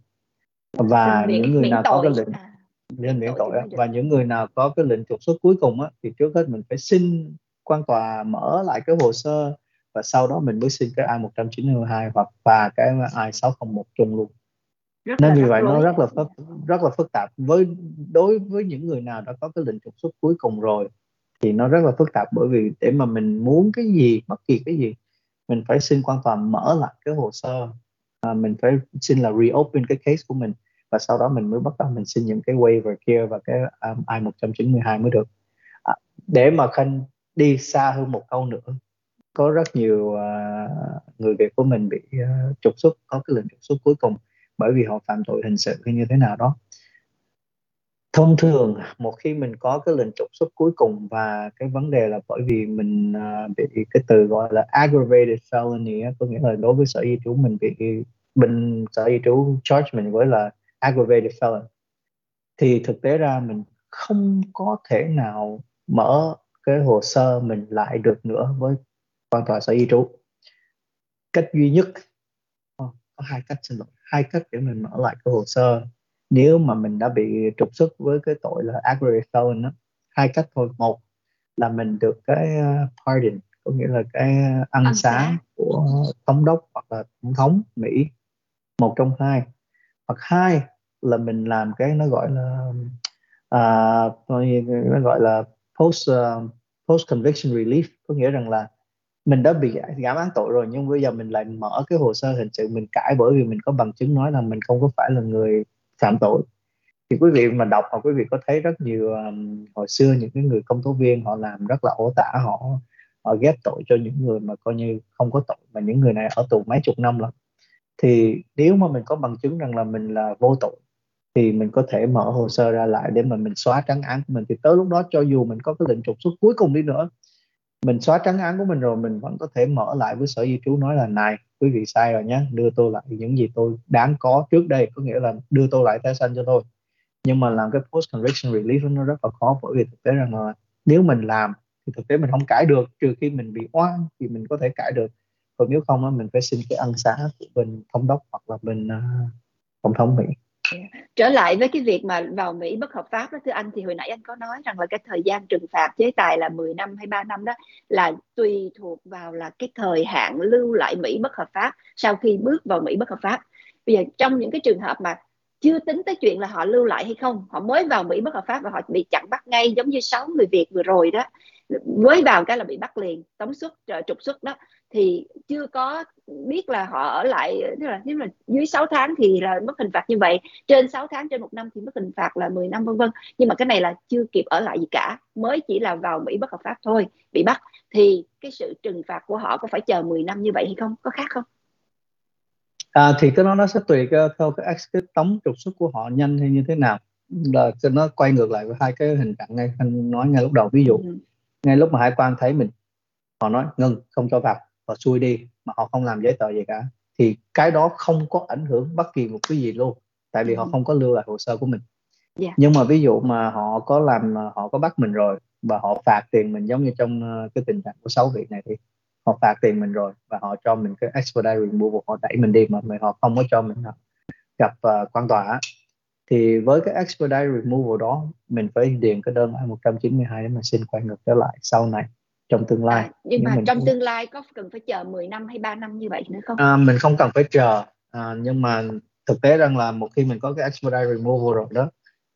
Và những người nào có cái lệnh à. Nên miễn tội và những người nào có cái lệnh trục xuất cuối cùng á, thì trước hết mình phải xin quan tòa mở lại cái hồ sơ và sau đó mình mới xin cái I-192 hoặc và cái I-601 chung luôn rất nên vì vậy nó rất là phức rất là phức tạp. Với đối với những người nào đã có cái lệnh trục xuất cuối cùng rồi thì nó rất là phức tạp. Bởi vì để mà mình muốn cái gì bất kỳ cái gì mình phải xin quan tòa mở lại cái hồ sơ. À, mình phải xin là reopen cái case của mình. Và sau đó mình mới bắt đầu mình xin những cái waiver kia và cái um, I-192 mới được. À, để mà khanh đi xa hơn một câu nữa có rất nhiều uh, người Việt của mình bị uh, trục xuất có cái lệnh trục xuất cuối cùng bởi vì họ phạm tội hình sự hay như thế nào đó. Thông thường một khi mình có cái lệnh trục xuất cuối cùng và cái vấn đề là bởi vì mình uh, bị cái từ gọi là aggravated felony có nghĩa là đối với sở di trú mình bị bên sở di trú charge mình với là aggravated felon thì thực tế ra mình không có thể nào mở cái hồ sơ mình lại được nữa với quan tòa sở di trú. Cách duy nhất có hai cách xin lỗi hai cách để mình mở lại cái hồ sơ. Nếu mà mình đã bị trục xuất với cái tội là aggravated đó hai cách thôi. Một là mình được cái uh, pardon có nghĩa là cái ân Ân xá. xá. của thống đốc hoặc là tổng thống Mỹ. Một trong hai. Hoặc hai là mình làm cái nó gọi là à, nó gọi là post uh, post conviction relief. Có nghĩa rằng là mình đã bị giảm án tội rồi nhưng bây giờ mình lại mở cái hồ sơ hình sự mình cãi bởi vì mình có bằng chứng nói là mình không có phải là người phạm tội. Thì quý vị mà đọc hoặc quý vị có thấy rất nhiều um, hồi xưa những cái người công tố viên họ làm rất là ổ tả họ họ ghép tội cho những người mà coi như không có tội mà những người này ở tù mấy chục năm rồi thì nếu mà mình có bằng chứng rằng là mình là vô tội thì mình có thể mở hồ sơ ra lại để mà mình xóa trắng án của mình. Thì tới lúc đó cho dù mình có cái lệnh trục xuất cuối cùng đi nữa mình xóa trắng án của mình rồi mình vẫn có thể mở lại với sở di trú nói là này quý vị sai rồi nhé đưa tôi lại những gì tôi đáng có trước đây. Có nghĩa là đưa tôi lại tái sanh cho tôi. Nhưng mà làm cái post conviction relief nó rất là khó bởi vì thực tế rằng là nếu mình làm thì thực tế mình không cãi được trừ khi mình bị oan thì mình có thể cãi được. Còn nếu không á mình phải xin cái ân xá của bên thống đốc hoặc là bên uh, tổng thống mỹ. Dạ. trở lại với cái việc mà vào Mỹ bất hợp pháp đó, thưa anh, thì hồi nãy anh có nói rằng là cái thời gian trừng phạt chế tài là 10 năm hay 3 năm đó, là tùy thuộc vào là cái thời hạn lưu lại Mỹ bất hợp pháp sau khi bước vào Mỹ bất hợp pháp. Bây giờ trong những cái trường hợp mà chưa tính tới chuyện là họ lưu lại hay không, họ mới vào Mỹ bất hợp pháp và họ bị chặn bắt ngay giống như sáu người Việt vừa rồi đó, mới vào cái là bị bắt liền, tống xuất ờ, trục xuất đó thì chưa có biết là họ ở lại tức là nếu là dưới 6 tháng thì là mất hình phạt như vậy trên 6 tháng trên một năm thì mất hình phạt là 10 năm vân vân. Nhưng mà cái này là chưa kịp ở lại gì cả mới chỉ là vào Mỹ bất hợp pháp thôi bị bắt. Thì cái sự trừng phạt của họ có phải chờ 10 năm như vậy hay không có khác không? À, thì cái đó nó sẽ tùy cái, theo cái, cái tống trục xuất của họ nhanh hay như thế nào. Là nó quay ngược lại với hai cái hình trạng ngay anh nói ngay lúc đầu. Ví dụ ừ. ngay lúc mà hải quan thấy mình họ nói ngừng không cho vào và xuôi đi mà họ không làm giấy tờ gì cả thì cái đó không có ảnh hưởng bất kỳ một cái gì luôn tại vì ừ. họ không có lưu lại hồ sơ của mình yeah. Dạ. nhưng mà ví dụ mà họ có làm họ có bắt mình rồi và họ phạt tiền mình giống như trong ờ, cái tình trạng của sáu vị này thì họ phạt tiền mình rồi và họ cho mình cái expedite removal họ đẩy mình đi mà họ không có cho mình gặp uh, quan tòa thì với cái expedite removal đó mình phải điền cái đơn I-192 để mà xin quay ngược trở lại sau này trong tương lai. À, nhưng mà trong tương lai có cần phải chờ 10 năm hay 3 năm như vậy nữa không? À, mình không cần phải chờ. À, nhưng mà thực tế rằng là một khi mình có cái expedite removal rồi đó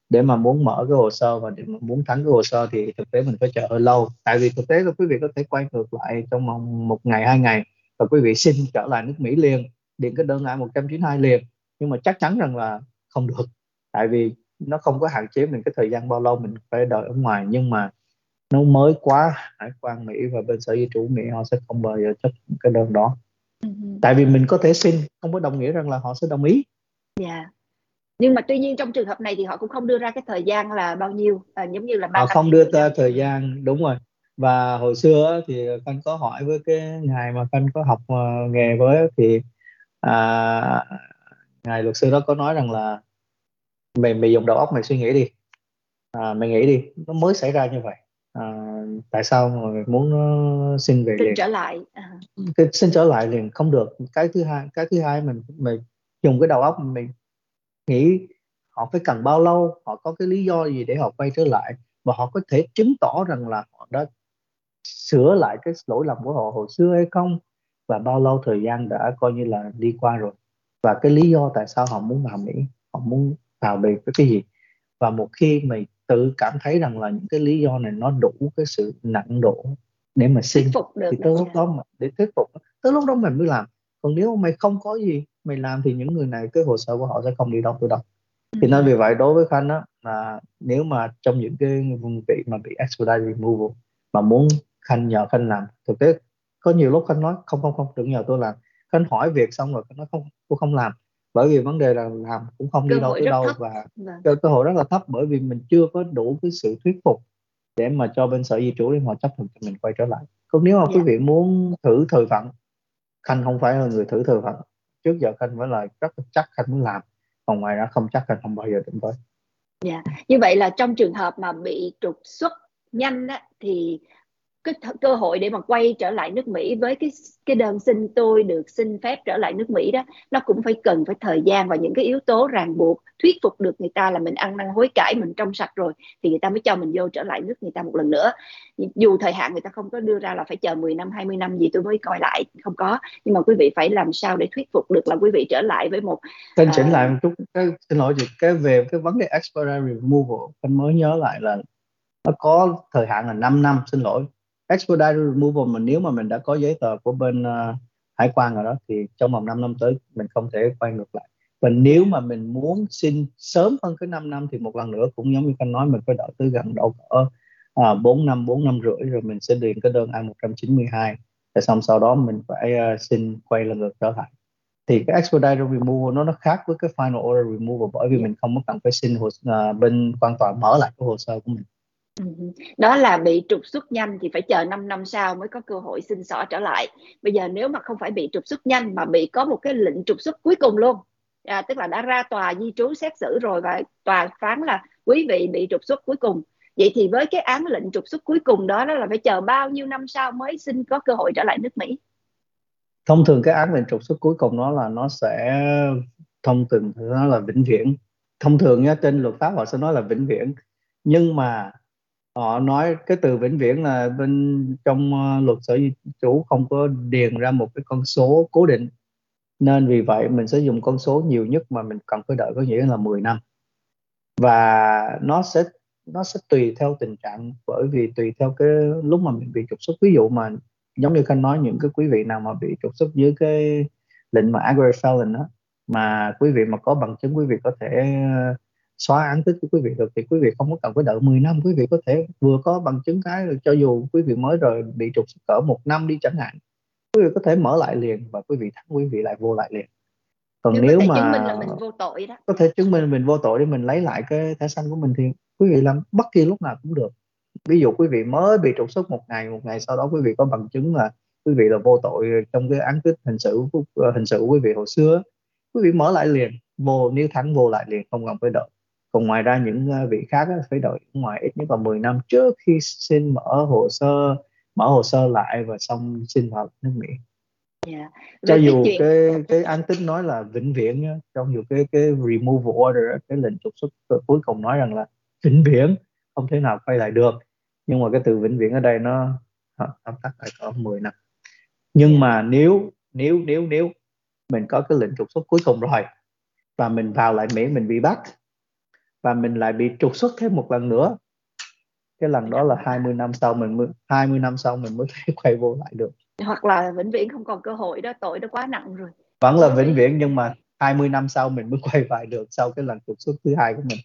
để mà muốn mở cái hồ sơ và để mà muốn thắng cái hồ sơ thì thực tế mình phải chờ hơi lâu. Tại vì thực tế là quý vị có thể quay ngược lại trong vòng một ngày hai ngày và quý vị xin trở lại nước Mỹ liền điện cái đơn I-192 liền. Nhưng mà chắc chắn rằng là không được tại vì nó không có hạn chế mình cái thời gian bao lâu mình phải đợi ở ngoài. Nhưng mà nó mới quá hải quan Mỹ và bên sở di trú Mỹ họ sẽ không bao giờ chấp cái đơn đó. Uh-huh. tại vì mình có thể xin không có đồng nghĩa rằng là họ sẽ đồng ý. Dạ. Yeah. nhưng mà tuy nhiên trong trường hợp này thì họ cũng không đưa ra cái thời gian là bao nhiêu à, giống như là họ không đưa ra thời gian đúng rồi. Và hồi xưa thì khanh có hỏi với cái ngài mà khanh có học uh, nghề với thì à, ngài luật sư đó có nói rằng là mày mày dùng đầu óc mày suy nghĩ đi. À, mày nghĩ đi nó mới xảy ra như vậy à, tại sao mà muốn xin về xin liền? trở lại à. cái xin trở lại liền không được. Cái thứ hai cái thứ hai mình mình dùng cái đầu óc mình nghĩ họ phải cần bao lâu họ có cái lý do gì để họ quay trở lại và họ có thể chứng tỏ rằng là họ đã sửa lại cái lỗi lầm của họ hồi xưa hay không và bao lâu thời gian đã coi như là đi qua rồi. Và cái lý do tại sao họ muốn vào Mỹ họ muốn vào về cái cái gì? Và một khi mình tự cảm thấy rằng là những cái lý do này nó đủ cái sự nặng độ để mà xin phục được thì tới lúc đó mà để thuyết phục tới lúc đó mình mới làm. Còn nếu mày không có gì mày làm thì những người này cái hồ sơ của họ sẽ không đi đâu tới đâu. Thì nên vì vậy đối với khanh á là nếu mà trong những cái vùng vị mà bị expedite removal mà muốn khanh nhờ khanh làm thực tế có nhiều lúc khanh nói không không không đừng nhờ tôi làm. Khanh hỏi việc xong rồi khanh nói không tôi không làm bởi vì vấn đề là làm cũng không đi đâu tới đâu thấp. và vâng. cơ hội rất là thấp bởi vì mình chưa có đủ cái sự thuyết phục để mà cho bên sở di trú để họ chấp thuận cho mình quay trở lại còn nếu mà yeah. quý dạ. vị muốn thử thời phận khanh không phải là người thử thời phận trước giờ khanh phải là rất là chắc khanh muốn làm còn ngoài ra không chắc khanh không bao giờ định tới dạ như vậy là trong trường hợp mà bị trục xuất nhanh đó, thì cái cơ hội để mà quay trở lại nước Mỹ với cái cái đơn xin tôi được xin phép trở lại nước Mỹ đó nó cũng phải cần phải thời gian và những cái yếu tố ràng buộc thuyết phục được người ta là mình ăn năn hối cải mình trong sạch rồi thì người ta mới cho mình vô trở lại nước người ta một lần nữa. Dù thời hạn người ta không có đưa ra là phải chờ 10 năm 20 năm gì tôi mới coi lại không có. Nhưng mà quý vị phải làm sao để thuyết phục được là quý vị trở lại với một Tên chỉnh uh, lại một chút cái xin lỗi chị cái về cái vấn đề expedited removal anh mới nhớ lại là nó có thời hạn là 5 năm xin lỗi expedited removal mà nếu mà mình đã có giấy tờ của bên uh, hải quan rồi đó thì trong vòng 5 năm tới mình không thể quay ngược lại. Và nếu mà mình muốn xin sớm hơn cái 5 năm thì một lần nữa cũng giống như anh nói mình phải đợi tới gần độ cỡ ờ, à, 4 năm 4 năm rưỡi rồi mình sẽ điền cái đơn I-192 rồi xong sau đó mình phải uh, xin quay lần ngược trở lại. Thì cái expedited removal nó nó khác với cái final order removal bởi vì mình không có cần phải xin hồ, uh, bên quan tòa mở lại cái hồ sơ của mình. Ừ, ừ. đó là bị trục xuất nhanh thì phải chờ 5 năm sau mới có cơ hội xin xỏ trở lại. Bây giờ nếu mà không phải bị trục xuất nhanh mà bị có một cái lệnh trục xuất cuối cùng luôn à, tức là đã ra tòa di trú xét xử rồi và tòa phán là quý vị bị trục xuất cuối cùng. Vậy thì với cái án lệnh trục xuất cuối cùng đó, đó là phải chờ bao nhiêu năm sau mới xin có cơ hội trở lại nước Mỹ? Thông thường cái án lệnh trục xuất cuối cùng đó là nó sẽ thông thường nó là vĩnh viễn. Thông thường nhá trên luật pháp họ sẽ nói là vĩnh viễn. Nhưng mà họ nói cái từ vĩnh viễn là bên trong ờ, luật sở di trú không có điền ra một cái con số cố định. Nên vì vậy mình sẽ dùng con số nhiều nhất mà mình cần phải đợi, có nghĩa là 10 năm. Và nó sẽ nó sẽ tùy theo tình trạng, bởi vì tùy theo cái lúc mà mình bị trục xuất. Ví dụ mà giống như khanh nói, những cái quý vị nào mà bị trục xuất dưới cái lệnh mà aggravated felon đó mà quý vị mà có bằng chứng, quý vị có thể ờ, xóa án tích của quý vị được thì quý vị không có cần phải đợi 10 năm quý vị có thể vừa có bằng chứng cái cho dù quý vị mới rồi bị trục xuất cỡ một năm đi chẳng hạn quý vị có thể mở lại liền và quý vị thắng quý vị lại vô lại liền còn nếu, nếu mà chứng minh là mình vô tội đó có thể chứng minh mình vô tội để mình lấy lại cái thẻ xanh của mình thì quý vị làm bất kỳ lúc nào cũng được ví dụ quý vị mới bị trục xuất một ngày một ngày sau đó quý vị có bằng chứng là quý vị là vô tội trong cái án tích hình sự hình sự của quý vị hồi xưa quý vị mở lại liền vô nếu thắng vô lại liền không cần phải đợi còn ngoài ra những ờ, vị khác phải đợi ngoài ít nhất là 10 năm trước khi xin mở hồ sơ mở hồ sơ lại và xong xin vào nước Mỹ Yeah. Dạ. cho dù chuyện... cái cái án tích nói là vĩnh viễn trong dù cái cái removal order cái lệnh trục xuất cuối cùng nói rằng là vĩnh viễn không thể nào quay lại được nhưng mà cái từ vĩnh viễn ở đây nó tóm tắt lại có 10 năm nhưng mà nếu nếu nếu nếu mình có cái lệnh trục xuất cuối cùng rồi và mình vào lại Mỹ mình bị bắt và mình lại bị trục xuất thêm một lần nữa. Cái lần đó là 20 năm sau mình mới 20 năm sau mình mới thể quay vô lại được. Hoặc là vĩnh viễn không còn cơ hội đó tội nó quá nặng rồi. Vẫn là vĩnh viễn nhưng mà 20 năm sau mình mới quay lại được sau cái lần trục xuất thứ hai của mình.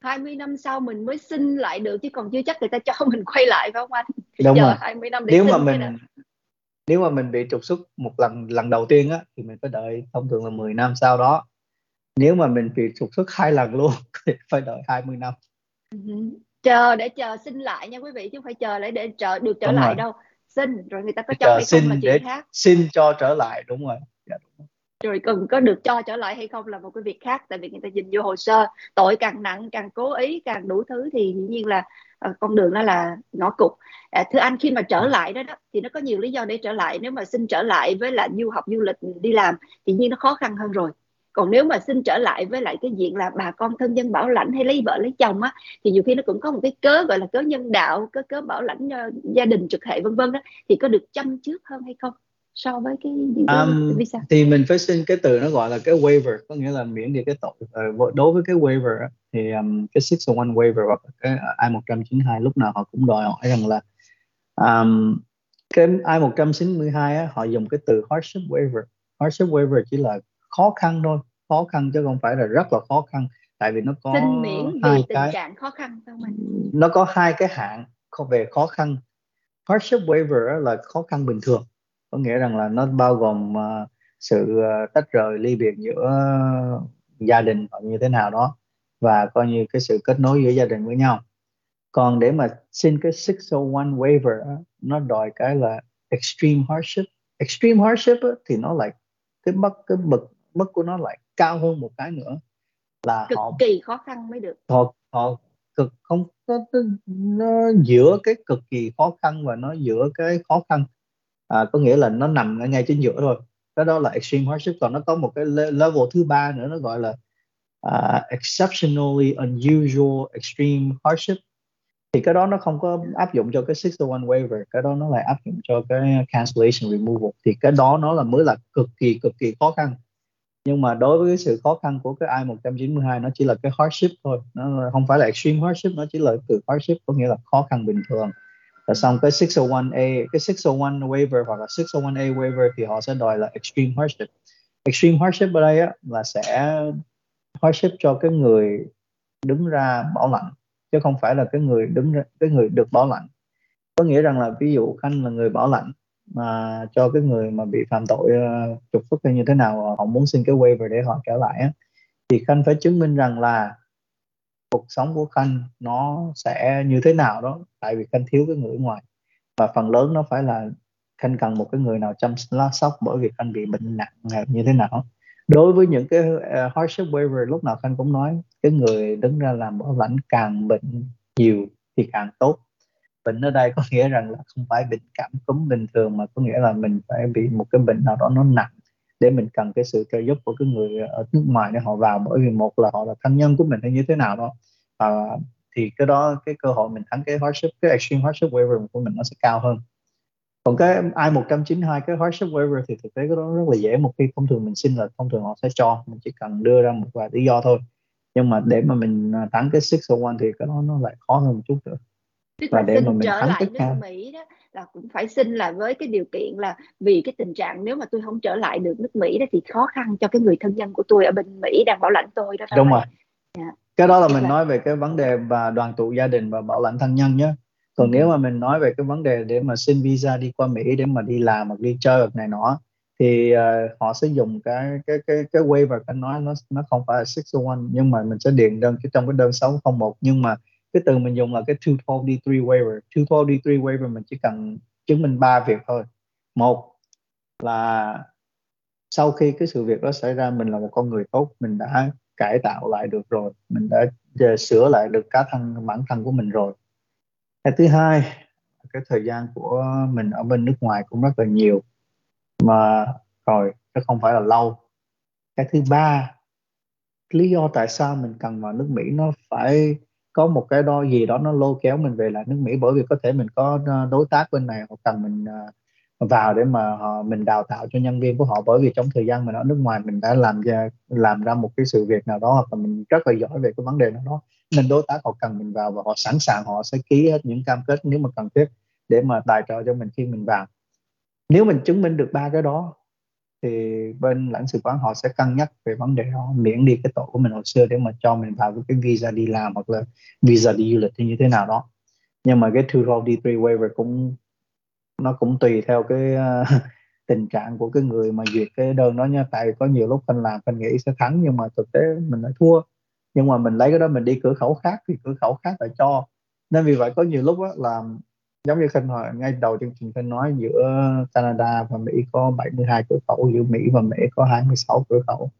20 năm sau mình mới xin lại được chứ còn chưa chắc người ta cho mình quay lại phải không anh? Đúng Chờ rồi. 20 năm để nếu mà mình nếu mà mình bị trục xuất một lần lần đầu tiên á thì mình phải đợi thông thường là 10 năm sau đó nếu mà mình bị trục xuất hai lần luôn thì phải đợi 20 năm. Ừ chờ để chờ xin lại nha quý vị chứ không phải chờ để để chờ được trở đúng lại rồi. đâu. Xin rồi người ta có cho hay xin không là chuyện khác. xin cho trở lại đúng rồi, dạ, đúng rồi. Rồi cần có được cho trở lại hay không là một cái việc khác tại vì người ta nhìn vô hồ sơ tội càng nặng càng cố ý càng đủ thứ thì dĩ nhiên là uh, con đường đó là ngõ cụt. À, thưa anh khi mà trở lại đó, đó thì nó có nhiều lý do để trở lại. Nếu mà xin trở lại với là du học du lịch đi làm thì nhiên nó khó khăn hơn rồi còn nếu mà xin trở lại với lại cái diện là bà con thân dân bảo lãnh hay lấy vợ lấy chồng á thì nhiều khi nó cũng có một cái cớ gọi là cớ nhân đạo cớ cớ bảo lãnh uh, gia đình trực hệ vân vân đó thì có được chăm trước hơn hay không so với cái cái um, visa thì mình phải xin cái từ nó gọi là cái waiver có nghĩa là miễn đi cái tội uh, đối với cái waiver thì um, cái 601 waiver hoặc cái I192 lúc nào họ cũng đòi hỏi rằng là um, cái I192 á, họ dùng cái từ hardship waiver. Hardship waiver chỉ là khó khăn thôi. Khó khăn chứ không phải là rất là khó khăn tại vì nó có xin miễn vì tình cái, trạng khó khăn anh nó có hai cái hạng về khó khăn. Hardship waiver là khó khăn bình thường. Có nghĩa rằng là nó bao gồm uh, sự uh, tách rời ly biệt giữa gia đình hoặc như thế nào đó và coi như cái sự kết nối giữa gia đình với nhau. Còn để mà xin cái 601 waiver nó đòi cái là extreme hardship. Extreme hardship thì nó lại cái mức cái bậc mức của nó lại cao hơn một cái nữa là cực họ kỳ khó khăn mới được. họ họ cực không có nó giữa cái cực kỳ khó khăn và nó giữa cái khó khăn. À, có nghĩa là nó nằm ở ngay chính giữa thôi. Cái đó là extreme hardship. Còn nó có một cái level thứ ba nữa nó gọi là uh, exceptionally unusual extreme hardship. Thì cái đó nó không có áp dụng cho cái 601 waiver. Cái đó nó lại áp dụng cho cái cancellation removal. Thì cái đó nó là mới là cực kỳ cực kỳ khó khăn nhưng mà đối với cái sự khó khăn của cái I-192 nó chỉ là cái hardship thôi. Nó không phải là extreme hardship nó chỉ là từ hardship có nghĩa là khó khăn bình thường. Và xong cái 601A cái 601 waiver hoặc là 601A waiver thì họ sẽ đòi là extreme hardship. Extreme hardship ở đây á, là sẽ hardship cho cái người đứng ra bảo lãnh chứ không phải là cái người đứng ra, cái người được bảo lãnh. Có nghĩa rằng là ví dụ khanh là người bảo lãnh mà cho cái người mà bị phạm tội ờ, trục xuất hay như thế nào họ muốn xin cái waiver để họ trở lại á, thì khanh phải chứng minh rằng là cuộc sống của khanh nó sẽ như thế nào đó tại vì khanh thiếu cái người ngoài. Và phần lớn nó phải là khanh cần một cái người nào chăm sóc bởi vì khanh bị bệnh nặng như thế nào. Đối với những cái uh, hardship waiver lúc nào khanh cũng nói cái người đứng ra làm bảo lãnh càng bệnh nhiều thì càng tốt bệnh ở đây có nghĩa rằng là không phải bệnh cảm cúm bình thường mà có nghĩa là mình phải bị một cái bệnh nào đó nó nặng để mình cần cái sự trợ giúp của cái người ở nước ngoài để họ vào. Bởi vì một là họ là thân nhân của mình hay như thế nào đó à, thì cái đó cái cơ hội mình thắng cái hardship cái extreme hardship waiver của mình nó sẽ cao hơn. Còn cái i 192 cái hardship waiver thì thực tế cái đó rất là dễ. Một khi thông thường mình xin là thông thường họ sẽ cho mình chỉ cần đưa ra một vài lý do thôi. Nhưng mà để mà mình à, thắng cái 601 thì cái đó nó lại khó hơn một chút nữa. Tức và để mà mình trở lại nước cao. Mỹ đó là cũng phải xin là với cái điều kiện là vì cái tình trạng nếu mà tôi không trở lại được nước Mỹ đó thì khó khăn cho cái người thân nhân của tôi ở bên Mỹ đang bảo lãnh tôi đó. Đúng rồi. Yeah. Dạ. Cái đó là mình nói về cái vấn đề và đoàn tụ gia đình và bảo lãnh thân nhân nhé. Còn nếu mà mình nói về cái vấn đề để mà xin visa đi qua Mỹ để mà đi làm hoặc đi chơi hoặc này nọ thì uh, họ sẽ dùng cái cái cái cái waiver anh nói nó nó không phải là 601 nhưng mà mình sẽ điền đơn cái trong cái đơn 601 nhưng mà cái từ mình dùng là cái 212D3 waiver. 212D3 waiver mình chỉ cần chứng minh ba việc thôi. Một là sau khi cái sự việc đó xảy ra, mình là một con người tốt, mình đã cải tạo lại được rồi, mình đã ờ, sửa lại được cá thân, bản thân của mình rồi. Cái thứ hai cái thời gian của mình ở bên nước ngoài cũng rất là nhiều. Mà rồi, nó không phải là lâu. Cái thứ ba, lý do tại sao mình cần vào nước Mỹ nó phải có một cái đo gì đó nó lôi kéo mình về lại nước Mỹ, bởi vì có thể mình có ờ, đối tác bên này họ cần mình ờ, vào để mà họ, mình đào tạo cho nhân viên của họ. Bởi vì trong thời gian mình ở nước ngoài, mình đã làm ra làm ra một cái sự việc nào đó hoặc là mình rất là giỏi về cái vấn đề nào đó, nên đối tác họ cần mình vào và họ sẵn sàng, họ sẽ ký hết những cam kết nếu mà cần thiết để mà tài trợ cho mình khi mình vào. Nếu mình chứng minh được ba cái đó thì bên lãnh sự quán họ sẽ cân nhắc về vấn đề đó miễn đi cái tội của mình hồi xưa để mà cho mình vào cái visa đi làm hoặc là visa đi du lịch hay như thế nào đó. Nhưng mà cái 243 waiver cũng nó cũng tùy theo cái uh, tình trạng của cái người mà duyệt cái đơn đó nha. Tại vì có nhiều lúc anh làm anh nghĩ sẽ thắng nhưng mà thực tế mình lại thua. Nhưng mà mình lấy cái đó mình đi cửa khẩu khác thì cửa khẩu khác lại cho. Nên vì vậy có nhiều lúc đó là giống như khanh hỏi ngay đầu chương trình khanh nói giữa Canada và Mỹ có 72 cửa khẩu giữa Mỹ và Mỹ có 26 cửa khẩu.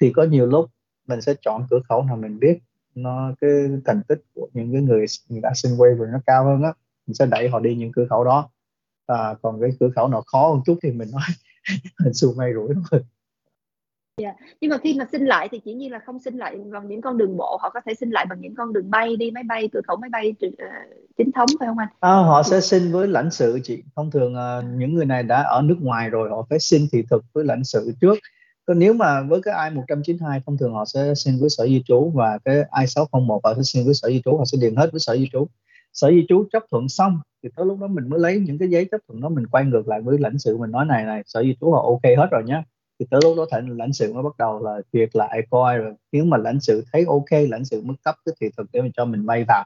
Thì có nhiều lúc mình sẽ chọn cửa khẩu nào mình biết nó cái thành tích của những cái người, người đã xin waiver nó cao hơn á mình sẽ đẩy họ đi những cửa khẩu đó. À, còn cái cửa khẩu nào khó hơn chút thì mình nói hình xu may rủi thôi. Yeah. Nhưng mà khi mà xin lại thì chỉ như là không xin lại bằng những con đường bộ, họ có thể xin lại bằng những con đường bay đi máy bay cửa khẩu máy bay uh, chính thống phải không anh? À, họ sẽ xin với lãnh sự chị. Thông thường uh, những người này đã ở nước ngoài rồi họ phải xin thị thực với lãnh sự trước. Còn nếu mà với cái I-192 thông thường họ sẽ xin với sở di trú và cái I-601 họ sẽ xin với sở di trú, họ sẽ điền hết với sở di trú. Sở di trú chấp thuận xong thì tới lúc đó mình mới lấy những cái giấy chấp thuận đó mình quay ngược lại với lãnh sự mình nói này này sở di trú họ ok hết rồi nhé thì tới lúc đó thành lãnh sự mới bắt đầu là duyệt lại coi rồi. Nếu mà lãnh sự thấy ok lãnh sự mới cấp cái thị thực để mình cho mình bay vào.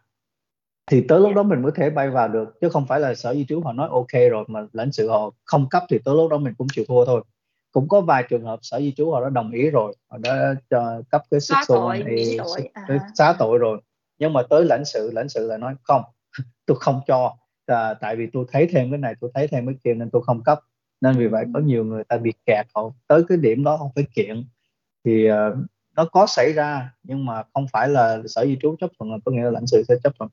Thì tới lúc đó mình mới thể bay vào được chứ không phải là sở di trú họ nói ok rồi mà lãnh sự họ không cấp thì tới lúc đó mình cũng chịu thua thôi. Cũng có vài trường hợp sở di trú họ đã đồng ý rồi họ đã cho cấp cái xá tội, này, tội. À. xá tội rồi. Nhưng mà tới lãnh sự lãnh sự lại nói không tôi không cho. À, tại vì tôi thấy thêm cái này tôi thấy thêm cái kia nên tôi không cấp nên vì vậy có nhiều người ta bị kẹt họ tới cái điểm đó không phải kiện. Thì uh, nó có xảy ra nhưng mà không phải là sở di trú chấp thuận là có nghĩa là lãnh sự sẽ chấp thuận.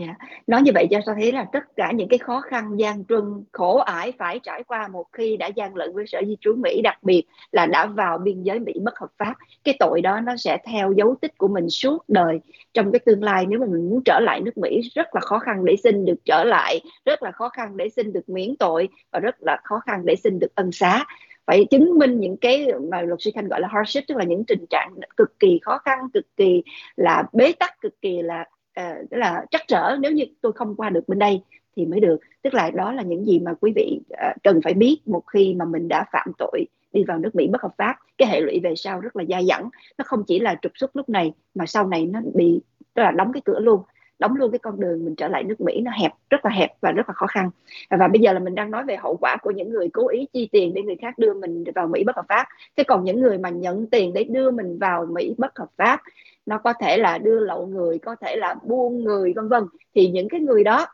Dạ. Nói như vậy cho ta thấy là tất cả những cái khó khăn, gian truân, khổ ải phải trải qua một khi đã gian lận với sở di trú Mỹ, đặc biệt là đã vào biên giới Mỹ bất hợp pháp, cái tội đó nó sẽ theo dấu tích của mình suốt đời trong cái tương lai nếu mà mình muốn trở lại nước Mỹ, rất là khó khăn để xin được trở lại, rất là khó khăn để xin được miễn tội và rất là khó khăn để xin được ân xá phải chứng minh những cái mà luật sư khanh gọi là hardship, tức là những tình trạng cực kỳ khó khăn, cực kỳ là bế tắc, cực kỳ là uh, là trắc trở nếu như tôi không qua được bên đây thì mới được. Tức là đó là những gì mà quý vị uh, cần phải biết một khi mà mình đã phạm tội đi vào nước Mỹ bất hợp pháp. Cái hệ lụy về sau rất là dai dẳng. Nó không chỉ là trục xuất lúc này mà sau này nó bị tức là đóng cái cửa luôn. Đóng luôn cái con đường mình trở lại nước Mỹ nó hẹp rất là hẹp và rất là khó khăn. Và bây giờ là mình đang nói về hậu quả của những người cố ý chi tiền để người khác đưa mình vào Mỹ bất hợp pháp. Thế còn những người mà nhận tiền để đưa mình vào Mỹ bất hợp pháp nó có thể là đưa lậu người có thể là buôn người vân vân. Thì những cái người đó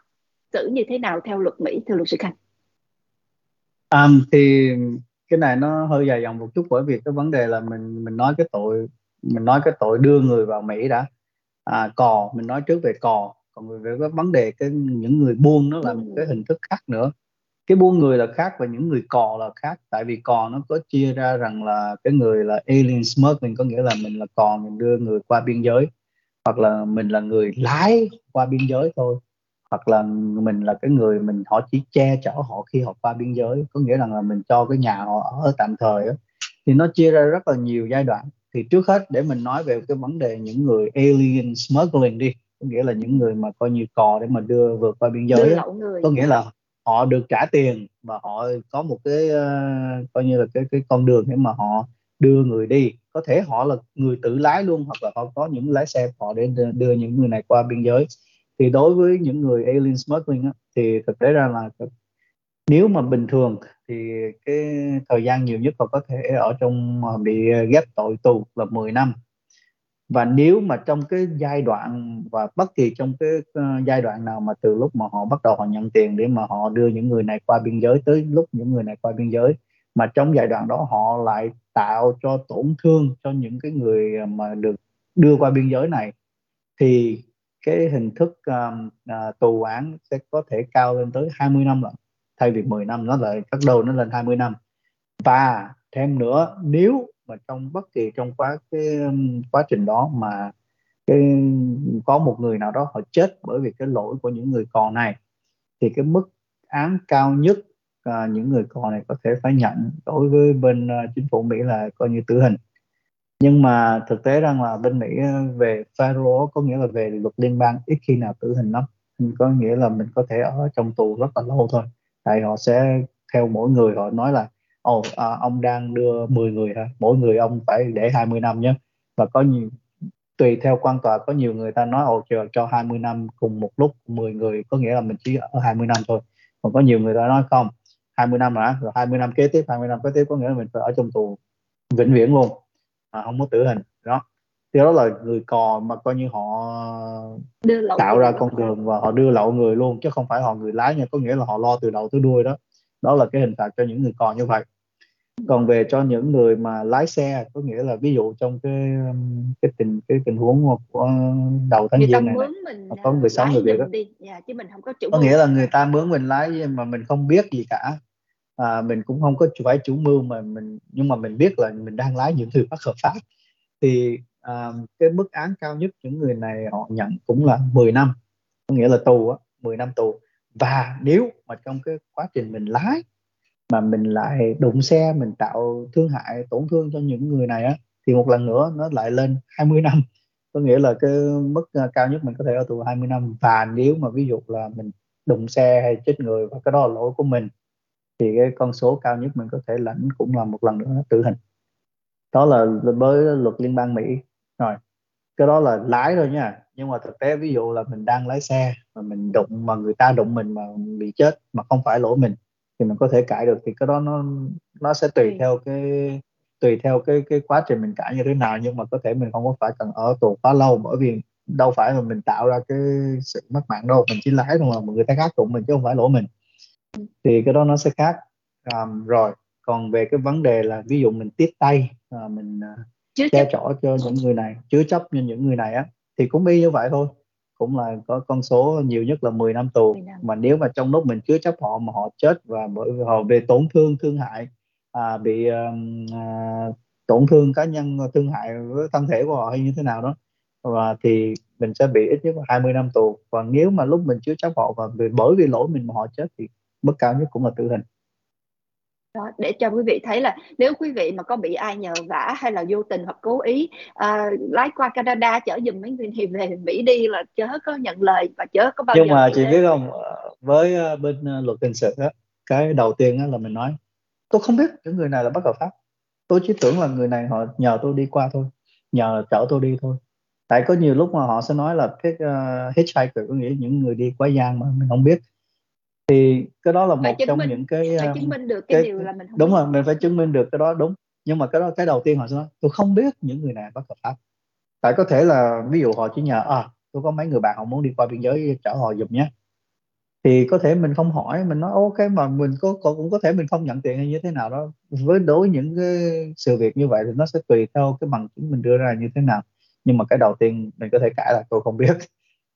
xử như thế nào theo luật Mỹ thưa luật sư Khanh? Um, thì cái này nó hơi dài dòng một chút bởi vì cái vấn đề là mình mình nói cái tội mình nói cái tội đưa người vào Mỹ đã. À, cò mình nói trước về cò. Còn về cái vấn đề cái những người buôn nó là một cái hình thức khác nữa cái buôn người là khác và những người cò là khác. Tại vì cò nó có chia ra rằng là cái người là alien smuggling có nghĩa là mình là cò mình đưa người qua biên giới. Hoặc là mình là người lái qua biên giới thôi. Hoặc là mình là cái người mình họ chỉ che chở họ khi họ qua biên giới. Có nghĩa rằng là mình cho cái nhà họ ở tạm thời đó. thì nó chia ra rất là nhiều giai đoạn. Thì trước hết để mình nói về cái vấn đề những người alien smuggling đi. Có nghĩa là những người mà coi như cò để mà đưa vượt qua biên giới có nghĩa là họ được trả tiền và họ có một cái uh, coi như là cái cái con đường để mà họ đưa người đi. Có thể họ là người tự lái luôn hoặc là họ có những lái xe họ để đưa những người này qua biên giới. Thì đối với những người alien smuggling á, thì thực tế ra là nếu mà bình thường thì cái thời gian nhiều nhất họ có thể ở trong bị ờ, ghép tội tù là 10 năm và nếu mà trong cái giai đoạn và bất kỳ trong cái uh, giai đoạn nào mà từ lúc mà họ bắt đầu họ nhận tiền để mà họ đưa những người này qua biên giới tới lúc những người này qua biên giới mà trong giai đoạn đó họ lại tạo cho tổn thương cho những cái người mà được đưa qua biên giới này thì cái hình thức um, uh, tù án sẽ có thể cao lên tới 20 năm lận thay vì 10 năm nó lại cắt đầu nó lên 20 năm. Và thêm nữa nếu mà trong bất kỳ trong quá cái quá trình đó mà cái có một người nào đó họ chết bởi vì cái lỗi của những người còn này thì cái mức án cao nhất à, những người còn này có thể phải nhận đối với bên à, chính phủ Mỹ là coi như tử hình. Nhưng mà thực tế rằng là bên Mỹ à, về federal có nghĩa là về luật liên bang ít khi nào tử hình lắm. Có nghĩa là mình có thể ở trong tù rất là lâu thôi. Tại họ sẽ theo mỗi người họ nói là ồ oh, à, ông đang đưa 10 người hả? Mỗi người ông phải để 20 năm nhé. Và có nhiều tùy theo quan tòa có nhiều người ta nói ồ chờ cho 20 năm cùng một lúc 10 người có nghĩa là mình chỉ ở 20 năm thôi. Còn có nhiều người ta nói không 20 năm hả? Rồi 20 năm kế tiếp 20 năm kế tiếp có nghĩa là mình phải ở trong tù vĩnh viễn luôn. À, không có tử hình. Đó. Thì đó là người cò mà coi như họ tạo ra con đường và họ đưa lậu người luôn chứ không phải họ người lái nha. Có nghĩa là họ lo từ đầu tới đuôi đó đó là cái hình phạt cho những người cò như vậy. Còn về cho những người mà lái xe có nghĩa là ví dụ trong cái cái tình cái tình huống của đầu tháng giêng này, này có người sống người việt đó dạ, chứ mình không có chủ có nghĩa là người ta mướn mình lái mà mình không biết gì cả. À, mình cũng không có phải chủ mưu mà mình nhưng mà mình biết là mình đang lái những thứ bất hợp pháp. Thì à, cái mức án cao nhất những người này họ nhận cũng là 10 năm. Có nghĩa là tù á 10 năm tù và nếu mà trong cái quá trình mình lái mà mình lại đụng xe, mình tạo thương hại, tổn thương cho những người này á, thì một lần nữa nó lại lên 20 năm. Có nghĩa là cái mức à, cao nhất mình có thể ở tù 20 năm. Và nếu mà ví dụ là mình đụng xe hay chết người và cái đó là lỗi của mình, thì cái con số cao nhất mình có thể lãnh cũng là một lần nữa tử hình. Đó là với luật liên bang Mỹ. Rồi, cái đó là lái thôi nha. Nhưng mà thực tế ví dụ là mình đang lái xe mà mình đụng mà người ta đụng mình mà bị chết mà không phải lỗi mình thì mình có thể cãi được. Thì cái đó nó nó sẽ tùy theo cái tùy theo cái cái quá trình mình cãi như thế nào. Nhưng mà có thể mình không có phải cần ở tù quá lâu bởi vì đâu phải là mình tạo ra cái sự mất mạng đâu. Mình chỉ lái thôi mà người ta khác đụng mình chứ không phải lỗi mình. Thì cái đó nó sẽ khác. Um, rồi còn về cái vấn đề là ví dụ mình tiếp tay à, mình chứa che chở cho những người này chứa chấp cho những người này á thì cũng y như vậy thôi cũng là có con số nhiều nhất là 10 năm tù. 10 năm. mà nếu mà trong lúc mình chứa chấp họ mà họ chết và bởi họ về tổn thương thương hại à, bị à, tổn thương cá nhân thương hại với thân thể của họ hay như thế nào đó và thì mình sẽ bị ít nhất là 20 năm tù. Và nếu mà lúc mình chứa chấp họ và bởi vì lỗi mình mà họ chết thì mức cao nhất cũng là tử hình đó, để cho quý vị thấy là nếu quý vị mà có bị ai nhờ vả hay là vô tình hoặc cố ý uh, lái qua Canada chở giùm mấy người thì về Mỹ đi là chớ có nhận lời và chớ có bao nhưng giờ mà chị biết không với uh, bên luật hình sự á cái đầu tiên á là mình nói tôi không biết những người này là bất hợp pháp. Tôi chỉ tưởng là người này họ nhờ tôi đi qua thôi nhờ chở tôi đi thôi. Tại có nhiều lúc mà họ sẽ nói là cái uh, hitchhiker có nghĩa những người đi quá gian mà mình không biết thì cái đó là một trong minh, những cái phải chứng minh được cái, cái điều là mình không đúng rồi mình phải chứng minh được cái đó đúng. Nhưng mà cái đó cái đầu tiên họ sẽ nói tôi không biết những người này bất hợp pháp. Tại có thể là ví dụ họ chỉ nhờ à tôi có mấy người bạn họ muốn đi qua biên giới chở họ giùm nhé. Thì có thể mình không hỏi mình nói ok mà mình có cũng có thể mình không nhận tiền hay như thế nào đó. Với đối những cái sự việc như vậy thì nó sẽ tùy theo cái bằng chứng mình đưa ra như thế nào. Nhưng mà cái đầu tiên mình có thể cãi là tôi không biết.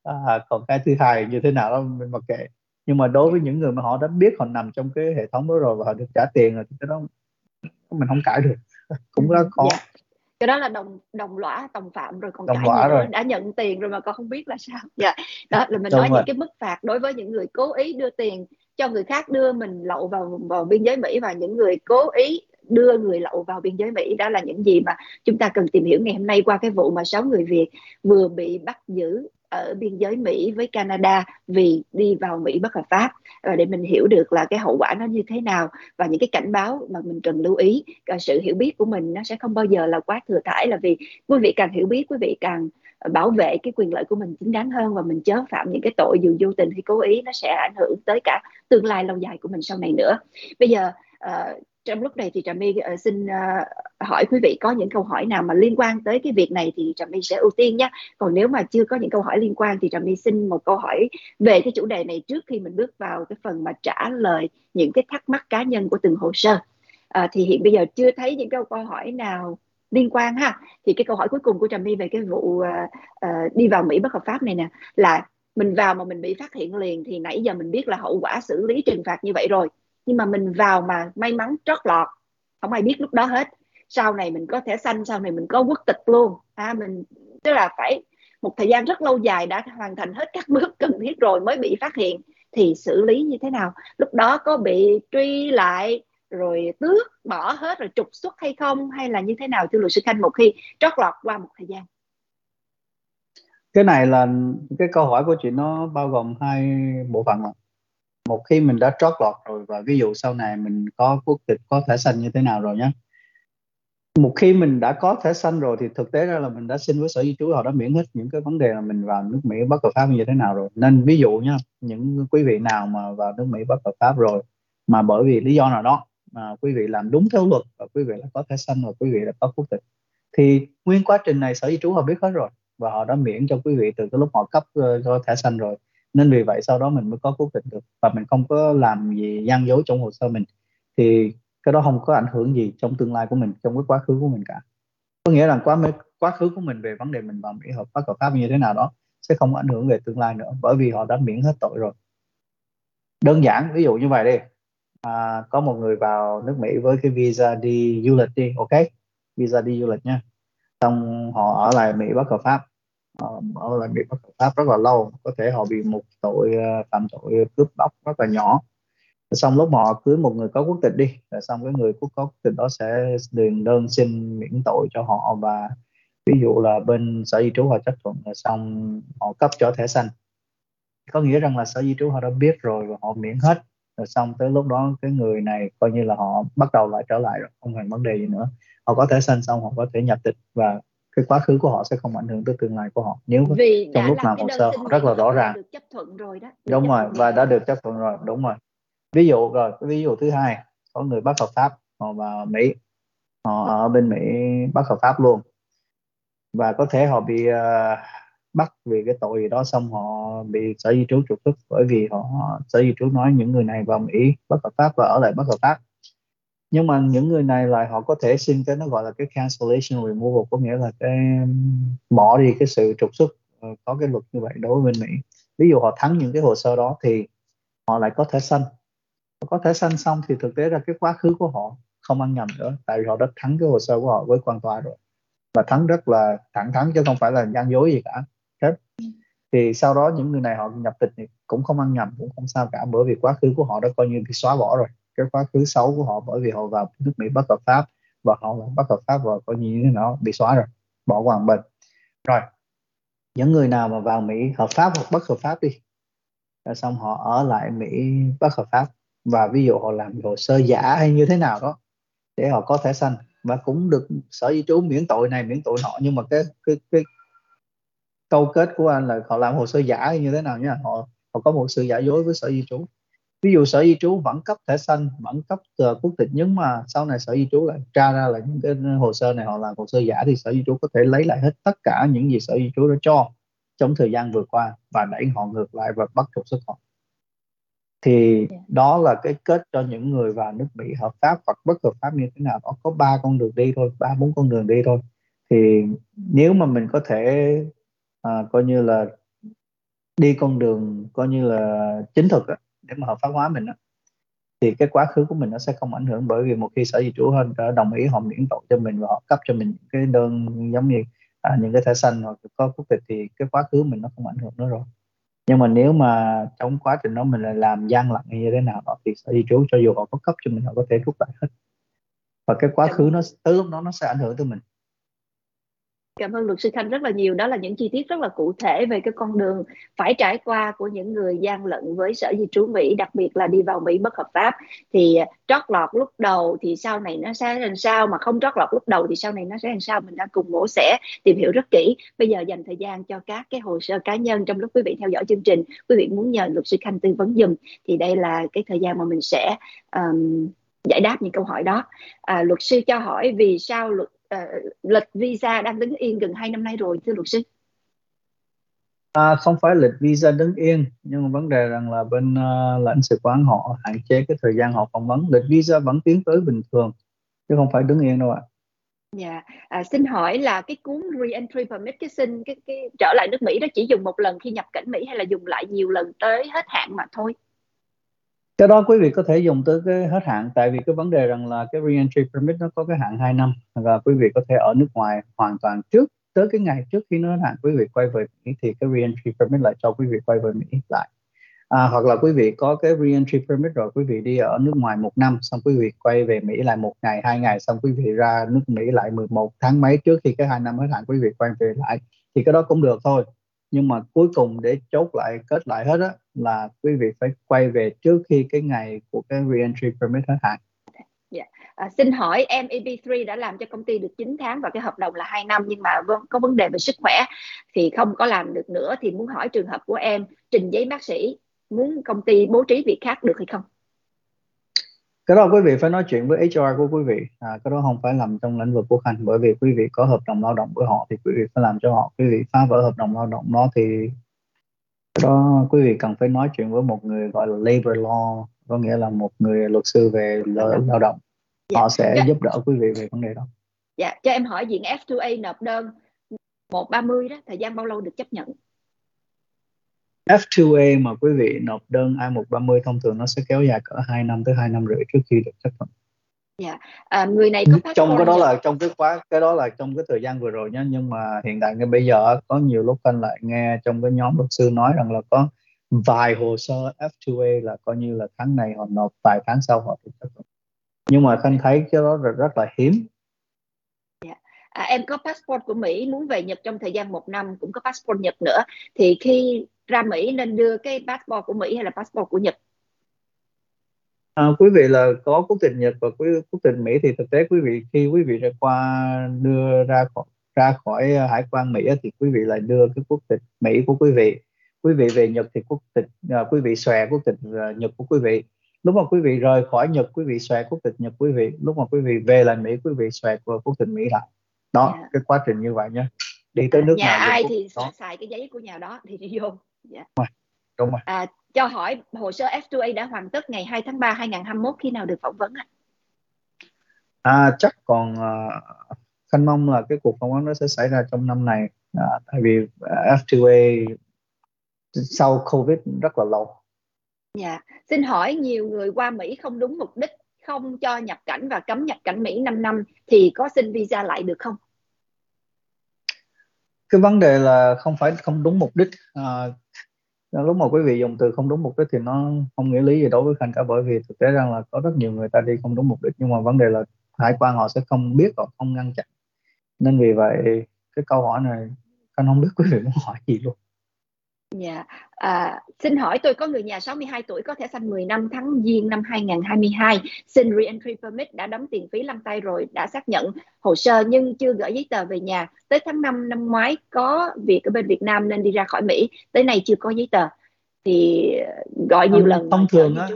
À, còn cái thứ hai như thế nào đó mình mặc kệ nhưng mà đối với những người mà họ đã biết họ nằm trong cái hệ thống đó rồi và họ được trả tiền rồi thì cái đó mình không cãi được cũng rất khó yeah. Dạ. cái đó là đồng đồng lõa đồng phạm rồi còn đồng cãi nữa đã nhận tiền rồi mà còn không biết là sao dạ đó là mình Đúng nói rồi. những cái mức phạt đối với những người cố ý đưa tiền cho người khác đưa mình lậu vào vào biên giới Mỹ và những người cố ý đưa người lậu vào biên giới Mỹ đó là những gì mà chúng ta cần tìm hiểu ngày hôm nay qua cái vụ mà sáu người Việt vừa bị bắt giữ ở biên giới Mỹ với Canada vì đi vào Mỹ bất hợp pháp. Và để mình hiểu được là cái hậu quả nó như thế nào và những cái cảnh báo mà mình cần lưu ý à, sự hiểu biết của mình nó sẽ không bao giờ là quá thừa thải là vì quý vị càng hiểu biết quý vị càng bảo vệ cái quyền lợi của mình chính đáng hơn và mình chớ phạm những cái tội dù vô tình hay cố ý nó sẽ ảnh hưởng tới cả tương lai lâu dài của mình sau này nữa. Bây giờ uh, trong lúc này thì trà my uh, xin uh, hỏi quý vị có những câu hỏi nào mà liên quan tới cái việc này thì trà my sẽ ưu tiên nhé còn nếu mà chưa có những câu hỏi liên quan thì trà my xin một câu hỏi về cái chủ đề này trước khi mình bước vào cái phần mà trả lời những cái thắc mắc cá nhân của từng hồ sơ. Uh, thì hiện bây giờ chưa thấy những câu câu hỏi nào liên quan ha. Thì cái câu hỏi cuối cùng của trà my về cái vụ uh, uh, đi vào mỹ bất hợp pháp này nè là mình vào mà mình bị phát hiện liền thì nãy giờ mình biết là hậu quả xử lý trừng phạt như vậy rồi nhưng mà mình vào mà may mắn trót lọt không ai biết lúc đó hết. Sau này mình có thẻ xanh sau này mình có quốc tịch luôn. À, mình tức là phải một thời gian rất lâu dài đã hoàn thành hết các bước cần thiết rồi mới bị phát hiện. Thì xử lý như thế nào? Lúc đó có bị truy lại rồi tước bỏ hết rồi trục xuất hay không? Hay là như thế nào? Thưa luật sư khanh một khi trót lọt qua một thời gian. Cái này là cái câu hỏi của chị nó bao gồm hai bộ phận mà một khi mình đã trót lọt rồi và ví dụ sau này mình có quốc tịch có thẻ xanh như thế nào rồi nhé một khi mình đã có thẻ xanh rồi thì thực tế ra là mình đã xin với sở di trú họ đã miễn hết những cái vấn đề là mình vào nước Mỹ bất hợp pháp như thế nào rồi. Nên ví dụ nhá những quý vị nào mà vào nước Mỹ bất hợp pháp rồi mà bởi vì lý do nào đó mà quý vị làm đúng theo luật và quý vị đã có thẻ xanh và quý vị đã có quốc tịch thì nguyên quá trình này sở di trú họ biết hết rồi và họ đã miễn cho quý vị từ cái lúc họ cấp uh, cho thẻ xanh rồi nên vì vậy sau đó mình mới có quốc tịch được. Và mình không có làm gì gian dối trong hồ sơ mình. Thì cái đó không có ảnh hưởng gì trong tương lai của mình trong cái quá khứ của mình cả. Có nghĩa là quá quá khứ của mình về vấn đề mình vào mỹ hợp pháp hợp pháp như thế nào đó sẽ không ảnh hưởng về tương lai nữa bởi vì họ đã miễn hết tội rồi. Đơn giản ví dụ như vậy đi. À, có một người vào nước Mỹ với cái visa đi du lịch đi ok? Visa đi du lịch nha. Xong họ ở lại Mỹ bất hợp pháp họ ở lại Mỹ bất hợp pháp rất là lâu, có thể họ bị một tội ờ, phạm tội cướp bóc rất là nhỏ. Xong lúc mà họ cưới một người có quốc tịch đi, rồi xong cái người quốc có quốc tịch đó sẽ điền đơn xin miễn tội cho họ và ví dụ là bên sở di trú họ chấp thuận rồi xong họ cấp cho thẻ xanh. Có nghĩa rằng là sở di trú họ đã biết rồi và họ miễn hết. Rồi xong tới lúc đó cái người này coi như là họ bắt đầu lại trở lại rồi, không thành vấn đề gì nữa. Họ có thẻ xanh xong họ có thể nhập tịch và cái quá khứ của họ sẽ không ảnh hưởng tới tương lai của họ. Nếu Vì trong lúc làm hồ sơ rất là rõ ràng. được chấp thuận rồi đó. Đúng rồi và đã được chấp thuận rồi đúng rồi. Ví dụ rồi ví dụ thứ hai có người bất hợp pháp họ vào Mỹ họ ở bên Mỹ bất hợp pháp luôn. Và có thể họ bị uh, bắt vì cái tội gì đó xong họ bị sở di trú trục xuất bởi vì họ sở di trú nói những người này vào Mỹ bất hợp pháp và ở lại bất hợp pháp nhưng mà những người này lại họ có thể xin cái nó gọi là cái cancellation removal, có nghĩa là cái bỏ đi cái sự trục xuất ờ, có cái luật như vậy đối với bên Mỹ. Ví dụ họ thắng những cái hồ sơ đó thì họ lại có thể xanh có thể xanh xong thì thực tế ra cái quá khứ của họ không ăn nhầm nữa, tại vì họ đã thắng cái hồ sơ của họ với quan tòa rồi. Và thắng rất là thẳng thắn chứ không phải là gian dối gì cả. Hết thì sau đó những người này họ nhập tịch thì cũng không ăn nhầm, cũng không sao cả, bởi vì quá khứ của họ đã coi như bị xóa bỏ rồi cái quá khứ xấu của họ, bởi vì họ vào nước Mỹ bất hợp pháp và họ là bất hợp pháp và coi như nó nào bị xóa rồi, bỏ qua bên. Rồi, những người nào mà vào Mỹ hợp pháp hoặc bất hợp pháp đi, rồi xong họ ở lại Mỹ bất hợp pháp và ví dụ họ làm hồ sơ giả hay như thế nào đó để họ có thể xanh và cũng được sở di trú miễn tội này miễn tội nọ, nhưng mà cái cái cái câu kết của anh là họ làm hồ sơ giả hay như thế nào nha họ họ có một sự giả dối với sở di trú ví dụ sở di trú vẫn cấp thẻ xanh vẫn cấp uh, quốc tịch nhưng mà sau này sở di trú lại tra ra là những cái hồ sơ này họ làm hồ sơ giả thì sở di trú có thể lấy lại hết tất cả những gì sở di trú đã cho trong thời gian vừa qua và đẩy họ ngược lại và bắt trục xuất họ thì dạ. đó là cái kết cho những người vào nước Mỹ hợp pháp hoặc bất hợp pháp như thế nào đó có ba con đường đi thôi ba bốn con đường đi thôi thì nếu mà mình có thể à, coi như là đi con đường coi như là chính thực á, để mà hợp pháp hóa mình đó, thì cái quá khứ của mình nó sẽ không ảnh hưởng bởi vì một khi sở di trú hơn đã đồng ý họ miễn tội cho mình và họ cấp cho mình những cái đơn giống như à, những cái thẻ xanh hoặc có quốc tịch thì cái quá khứ mình nó không ảnh hưởng nữa rồi. Nhưng mà nếu mà trong quá trình đó mình là làm gian lận như thế nào đó thì sở di trú cho dù họ có cấp cho mình họ có thể rút lại hết. Và cái quá khứ nó tới lúc đó nó sẽ ảnh hưởng tới mình. Cảm ơn luật sư Khanh rất là nhiều. Đó là những chi tiết rất là cụ thể về cái con đường phải trải qua của những người gian lận với sở di trú Mỹ, đặc biệt là đi vào Mỹ bất hợp pháp. Thì à, trót lọt lúc đầu thì sau này nó sẽ làm sao, mà không trót lọt lúc đầu thì sau này nó sẽ làm sao. Mình đã cùng mổ sẽ tìm hiểu rất kỹ. Bây giờ dành thời gian cho các cái hồ sơ cá nhân trong lúc quý vị theo dõi chương trình. Quý vị muốn nhờ luật sư Khanh tư vấn dùm thì đây là cái thời gian mà mình sẽ um, giải đáp những câu hỏi đó. À, luật sư cho hỏi vì sao luật uh, lịch visa đang đứng yên gần 2 năm nay rồi thưa luật sư À, không phải lịch visa đứng yên nhưng mà vấn đề rằng là bên uh, lãnh sự quán họ hạn chế cái thời gian họ phỏng vấn lịch visa vẫn tiến tới bình thường chứ không phải đứng yên đâu ạ. Dạ, à, xin hỏi là cái cuốn re-entry permit cái xin cái, cái trở lại nước Mỹ đó chỉ dùng một lần khi nhập cảnh Mỹ hay là dùng lại nhiều lần tới hết hạn mà thôi? Cái đó quý vị có thể dùng tới cái hết hạn tại vì cái vấn đề rằng là cái reentry permit nó có cái hạn 2 năm và quý vị có thể ở nước ngoài hoàn toàn trước tới cái ngày trước khi nó hết hạn quý vị quay về Mỹ thì cái reentry permit lại cho quý vị quay về Mỹ lại. À, hoặc là quý vị có cái reentry permit rồi quý vị đi ở nước ngoài một năm xong quý vị quay về Mỹ lại một ngày hai ngày xong quý vị ra nước Mỹ lại 11 tháng mấy trước khi cái hai năm hết hạn quý vị quay về lại thì cái đó cũng được thôi. Nhưng mà cuối cùng để chốt lại kết lại hết á là quý vị phải quay về trước khi cái ngày của cái re-entry permit hết hạn. Yeah. Dạ. À, xin hỏi MEB3 đã làm cho công ty được 9 tháng và cái hợp đồng là 2 năm nhưng mà có vấn đề về sức khỏe thì không có làm được nữa thì muốn hỏi trường hợp của em trình giấy bác sĩ muốn công ty bố trí việc khác được hay không? cái đó quý vị phải nói chuyện với HR của quý vị à, cái đó không phải làm trong lĩnh vực của khanh bởi vì quý vị có hợp đồng lao động với họ thì quý vị phải làm cho họ quý vị phá vỡ hợp đồng lao động đó thì đó quý vị cần phải nói chuyện với một người gọi là labor law có nghĩa là một người luật sư về lao động dạ. họ sẽ dạ. giúp đỡ quý vị về vấn đề đó dạ cho em hỏi diện F2A nộp đơn 130 đó thời gian bao lâu được chấp nhận F2A mà quý vị nộp đơn I-130 thông thường nó sẽ kéo dài cỡ 2 năm tới 2 năm rưỡi trước khi được chấp thuận. Dạ, à, người này có trong cái đó là trong cái khóa cái đó là trong cái thời gian vừa rồi nhá nhưng mà hiện tại ngay bây giờ có nhiều lúc anh lại nghe trong cái nhóm luật sư nói rằng là có vài hồ sơ F2A là coi như là tháng này họ nộp vài tháng sau họ được chấp thuận nhưng mà khanh thấy cái đó là rất là hiếm dạ. à, em có passport của Mỹ muốn về Nhật trong thời gian một năm cũng có passport Nhật nữa thì khi ra Mỹ nên đưa cái passport của Mỹ hay là passport của Nhật? À, quý vị là có quốc tịch Nhật và quý quốc tịch Mỹ thì thực tế quý vị khi quý vị ra qua đưa ra khỏi ra khỏi ờ, hải quan Mỹ thì quý vị lại đưa cái quốc tịch Mỹ của quý vị quý vị về Nhật thì quốc tịch uh, quý vị xòe quốc tịch uh, Nhật của quý vị lúc mà quý vị rời khỏi Nhật quý vị xòe quốc tịch Nhật quý vị lúc mà quý vị về lại Mỹ quý vị xòe quốc tịch Mỹ lại đó yeah. Dạ. cái quá trình như vậy nhé đi tới nước nhà nào ai thì đó. xài cái giấy của nhà đó thì đi vô dạ. đúng rồi, đúng rồi. À, cho hỏi hồ sơ F2A đã hoàn tất ngày 2 tháng 3 2021 khi nào được phỏng vấn ạ? À, chắc còn uh, khanh mong là cái cuộc phỏng vấn đó sẽ xảy ra trong năm này à, tại vì uh, F2A sau Covid rất là lâu. Dạ, xin hỏi nhiều người qua Mỹ không đúng mục đích, không cho nhập cảnh và cấm nhập cảnh Mỹ 5 năm thì có xin visa lại được không? Cái vấn đề là không phải không đúng mục đích. À, lúc mà quý vị dùng từ không đúng mục đích thì nó không nghĩa lý gì đối với khanh cả bởi vì thực tế rằng là có rất nhiều người ta đi không đúng mục đích, nhưng mà vấn đề là hải quan họ sẽ không biết hoặc không ngăn chặn. Nên vì vậy, cái câu hỏi này khanh không biết quý vị muốn hỏi gì luôn. Dạ, à, xin hỏi tôi có người nhà 62 tuổi có thẻ xanh 10 năm tháng Giêng năm 2022 xin re-entry permit đã đóng tiền phí lăn tay rồi đã xác nhận hồ sơ nhưng chưa gửi giấy tờ về nhà. Tới tháng 5 năm ngoái có việc ở bên Việt Nam nên đi ra khỏi Mỹ. Tới nay chưa có giấy tờ. Thì gọi nhiều lần thông thường á.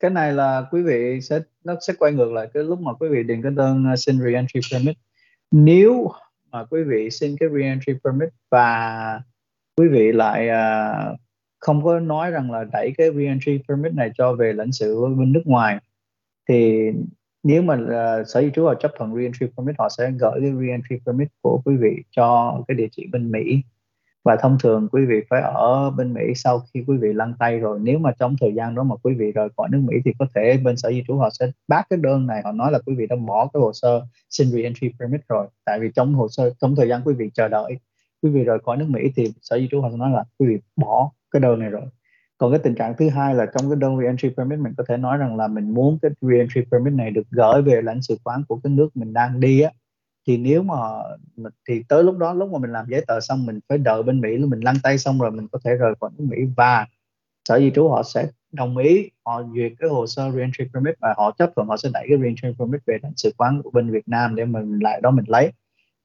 cái này là quý vị sẽ nó sẽ quay ngược lại cái lúc mà quý vị điền cái đơn uh, xin re-entry permit. Nếu mà quý vị xin cái re-entry permit và quý vị lại uh, không có nói rằng là đẩy cái reentry permit này cho về lãnh sự bên nước ngoài thì nếu mà uh, sở di trú họ chấp thuận reentry permit họ sẽ gửi cái reentry permit của quý vị cho cái địa chỉ bên Mỹ. Và thông thường quý vị phải ở bên Mỹ sau khi quý vị lăn tay rồi. Nếu mà trong thời gian đó mà quý vị rời khỏi nước Mỹ thì có thể bên sở di trú họ sẽ bác cái đơn này. Họ nói là quý vị đã bỏ cái hồ sơ xin reentry permit rồi. Tại vì trong hồ sơ trong thời gian quý vị chờ đợi quý vị rời khỏi nước Mỹ thì sở di trú họ sẽ nói là quý vị bỏ cái đơn này rồi. Còn cái tình trạng thứ hai là trong cái đơn re-entry permit, mình có thể nói rằng là mình muốn cái re-entry permit này được gửi về lãnh sự quán của cái nước mình đang đi á. Thì nếu mà thì tới lúc đó, lúc mà mình làm giấy tờ xong, mình phải đợi bên Mỹ, mình lăn tay xong rồi mình có thể rời khỏi nước Mỹ. Và sở di trú họ sẽ đồng ý, họ duyệt cái hồ sơ re-entry permit và họ chấp thuận họ sẽ đẩy cái re-entry permit về lãnh sự quán của bên Việt Nam để mình lại đó mình lấy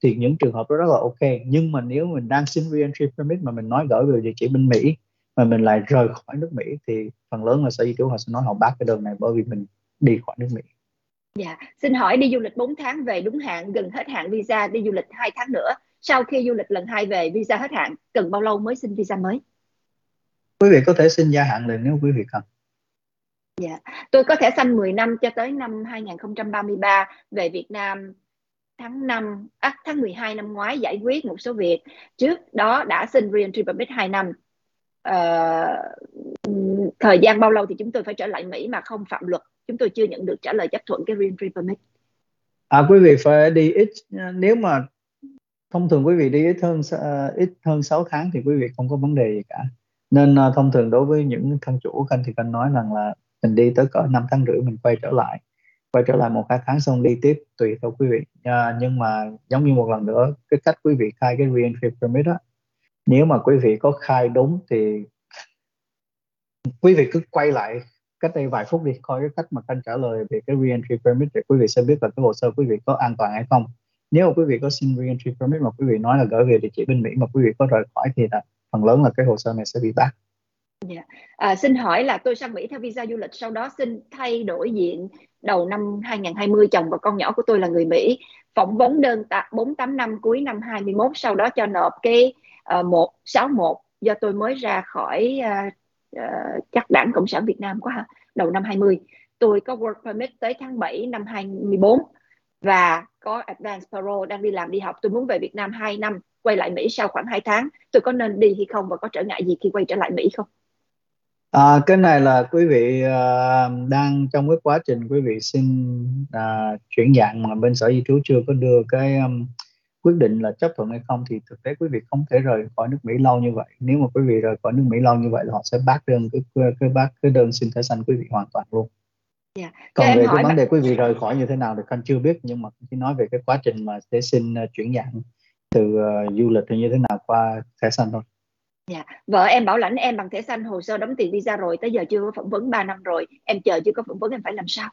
thì những trường hợp đó rất là ok nhưng mà nếu mình đang xin re-entry permit mà mình nói gửi về địa chỉ bên Mỹ mà mình lại rời khỏi nước Mỹ thì phần lớn là sở di trú họ sẽ nói họ bác cái đơn này bởi vì mình đi khỏi nước Mỹ Dạ, xin hỏi đi du lịch 4 tháng về đúng hạn, gần hết hạn visa, đi du lịch 2 tháng nữa. Sau khi du lịch lần hai về, visa hết hạn, cần bao lâu mới xin visa mới? Quý vị có thể xin gia hạn liền nếu quý vị cần. Dạ, tôi có thể xanh 10 năm cho tới năm 2033 về Việt Nam tháng 5, à, tháng 12 năm ngoái giải quyết một số việc. Trước đó đã xin re-entry permit 2 năm. Ờ, thời gian bao lâu thì chúng tôi phải trở lại Mỹ mà không phạm luật chúng tôi chưa nhận được trả lời chấp thuận cái re-entry permit à quý vị phải đi ít nếu mà thông thường quý vị đi ít hơn uh, ít hơn 6 tháng thì quý vị không có vấn đề gì cả nên uh, thông thường đối với những thân chủ khanh thì khanh nói rằng là mình đi tới cỡ 5 tháng rưỡi mình quay trở lại quay trở lại một hai tháng xong đi tiếp tùy theo quý vị. À, nhưng mà giống như một lần nữa cái cách quý vị khai cái reentry permit đó nếu mà quý vị có khai đúng thì quý vị cứ quay lại cách đây vài phút đi coi cái cách mà anh trả lời về cái reentry permit để quý vị sẽ biết là cái hồ sơ quý vị có an toàn hay không. Nếu mà quý vị có xin reentry permit mà quý vị nói là gửi về địa chỉ bên Mỹ mà quý vị có rời khỏi thì là phần lớn là cái hồ sơ này sẽ bị bác Yeah. Dạ. À, xin hỏi là tôi sang Mỹ theo visa du lịch sau đó xin thay đổi diện đầu năm 2020 chồng và con nhỏ của tôi là người Mỹ phỏng vấn đơn tạ 485 cuối năm 21 sau đó cho nộp cái ờ, uh, 161 do tôi mới ra khỏi uh, uh, chắc đảng Cộng sản Việt Nam quá đầu năm 20 tôi có work permit tới tháng 7 năm 24 và có advance parole đang đi làm đi học. Tôi muốn về Việt Nam 2 năm quay lại Mỹ sau khoảng 2 tháng. Tôi có nên đi hay không và có trở ngại gì khi quay trở lại Mỹ không? À, cái này là quý vị uh, đang trong cái quá trình quý vị xin uh, chuyển dạng mà bên sở di trú chưa có đưa cái um, quyết định là chấp thuận hay không thì thực tế quý vị không thể rời khỏi nước Mỹ lâu như vậy nếu mà quý vị rời khỏi nước Mỹ lâu như vậy là họ sẽ bác đơn cái cái bác cái đơn xin thẻ xanh quý vị hoàn toàn luôn yeah. Dạ. còn về cái vấn đề quý vị rời khỏi như thế nào thì khanh chưa biết nhưng mà chỉ nói về cái quá trình mà để xin uh, chuyển dạng từ uh, du lịch như thế nào qua thẻ xanh thôi Dạ, vợ em bảo lãnh em bằng thẻ xanh hồ sơ đóng tiền visa rồi tới giờ chưa có phỏng vấn 3 năm rồi. Em chờ chưa có phỏng vấn em phải làm sao?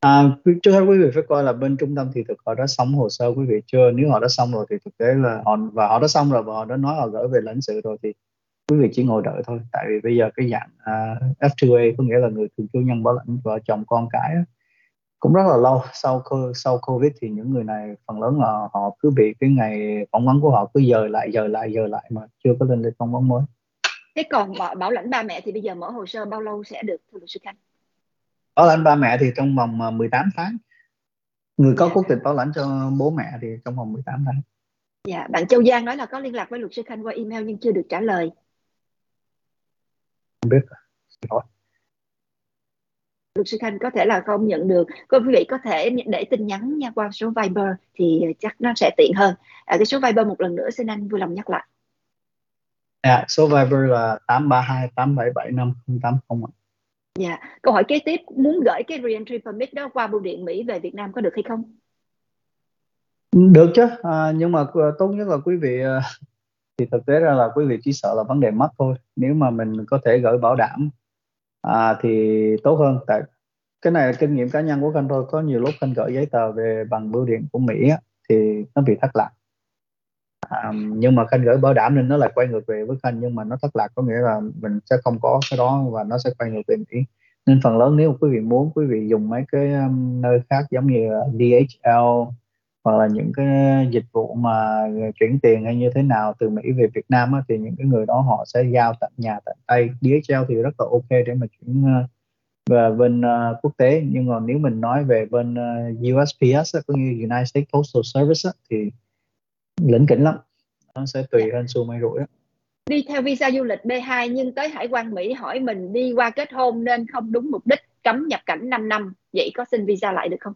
À, trước hết quý vị phải coi là bên trung tâm thị thực họ đã xong hồ sơ quý vị chưa? Nếu họ đã xong rồi thì thực tế là họ và họ đã xong rồi và họ đã nói họ gửi về lãnh sự rồi thì quý vị chỉ ngồi đợi thôi. Tại vì bây giờ cái dạng à, uh, F2A có nghĩa là người thường trú nhân bảo lãnh vợ chồng con cái cũng rất là lâu. Sau sau Covid thì những người này phần lớn là họ cứ bị cái ngày phỏng vấn của họ cứ dời lại dời lại dời lại mà chưa có lên lịch phỏng vấn mới. Thế còn bảo, bảo lãnh ba mẹ thì bây giờ mở hồ sơ bao lâu sẽ được thưa luật sư Khanh? Bảo lãnh ba mẹ thì trong vòng 18 tháng. Người có quốc tịch bảo lãnh cho bố mẹ thì trong vòng 18 tháng. Dạ bạn Châu Giang nói là có liên lạc với luật sư Khanh qua email nhưng chưa được trả lời. Không biết. Rồi luật sư Khanh có thể là không nhận được quý vị có thể để tin nhắn nha qua số Viber thì chắc nó sẽ tiện hơn à, cái số Viber một lần nữa xin anh vui lòng nhắc lại à, số Viber là 832 877 5080 ạ Dạ, câu hỏi kế tiếp muốn gửi cái reentry permit đó qua bưu điện Mỹ về Việt Nam có được hay không? Được chứ, à, nhưng mà tốt nhất là quý vị à, thì thực tế ra là quý vị chỉ sợ là vấn đề mất thôi. Nếu mà mình có thể gửi bảo đảm à, thì tốt hơn. Tại cái này là kinh nghiệm cá nhân của Khanh thôi. Có nhiều lúc Khanh gửi giấy tờ về bằng bưu điện của Mỹ á, thì nó bị thất lạc. À, nhưng mà Khanh gửi bảo đảm nên nó lại quay ngược về với Khanh nhưng mà nó thất lạc có nghĩa là mình sẽ không có cái đó và nó sẽ quay ngược về Mỹ nên phần lớn nếu quý vị muốn quý vị dùng mấy cái um, nơi khác giống như DHL hoặc là những cái dịch vụ mà chuyển tiền hay như thế nào từ Mỹ về Việt Nam á, thì những cái người đó họ sẽ giao tận nhà tận tay. DHL thì rất là ok để mà chuyển uh, về bên uh, quốc tế. Nhưng mà nếu mình nói về bên uh, USPS á, cũng như United States Postal Service thì lĩnh kỉnh lắm. Nó sẽ tùy hơn xu may rủi đi theo visa du lịch B2 nhưng tới hải quan Mỹ hỏi mình đi qua kết hôn nên không đúng mục đích cấm nhập cảnh 5 năm. Vậy có xin visa lại được không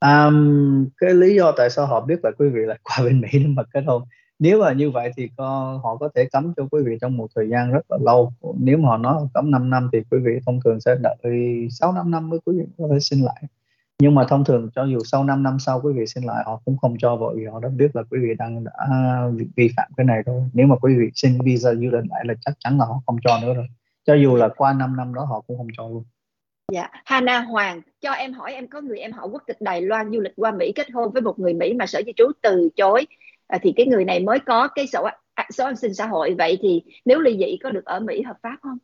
um, cái lý do tại sao họ biết là quý vị lại qua bên Mỹ để mà kết hôn nếu mà như vậy thì con họ có thể cấm cho quý vị trong một thời gian rất là lâu. Nếu mà họ nói cấm 5 năm thì quý vị thông thường sẽ đợi 6 năm năm mới quý vị có thể xin lại. Nhưng mà thông thường cho dù sau 5 năm sau quý vị xin lại họ cũng không cho vội vì họ đã biết là quý vị đang đã vi phạm cái này thôi nếu mà quý vị xin visa du lịch lại là chắc chắn là họ không cho nữa rồi. Cho dù là qua 5 năm đó họ cũng không cho luôn. Dạ, Hana Hoàng, cho em hỏi em có người em họ quốc tịch Đài Loan du lịch qua Mỹ kết hôn với một người Mỹ mà sở di trú từ chối à, thì cái người này mới có cái sổ à, số an sinh xã hội vậy thì nếu ly dị có được ở Mỹ hợp pháp không?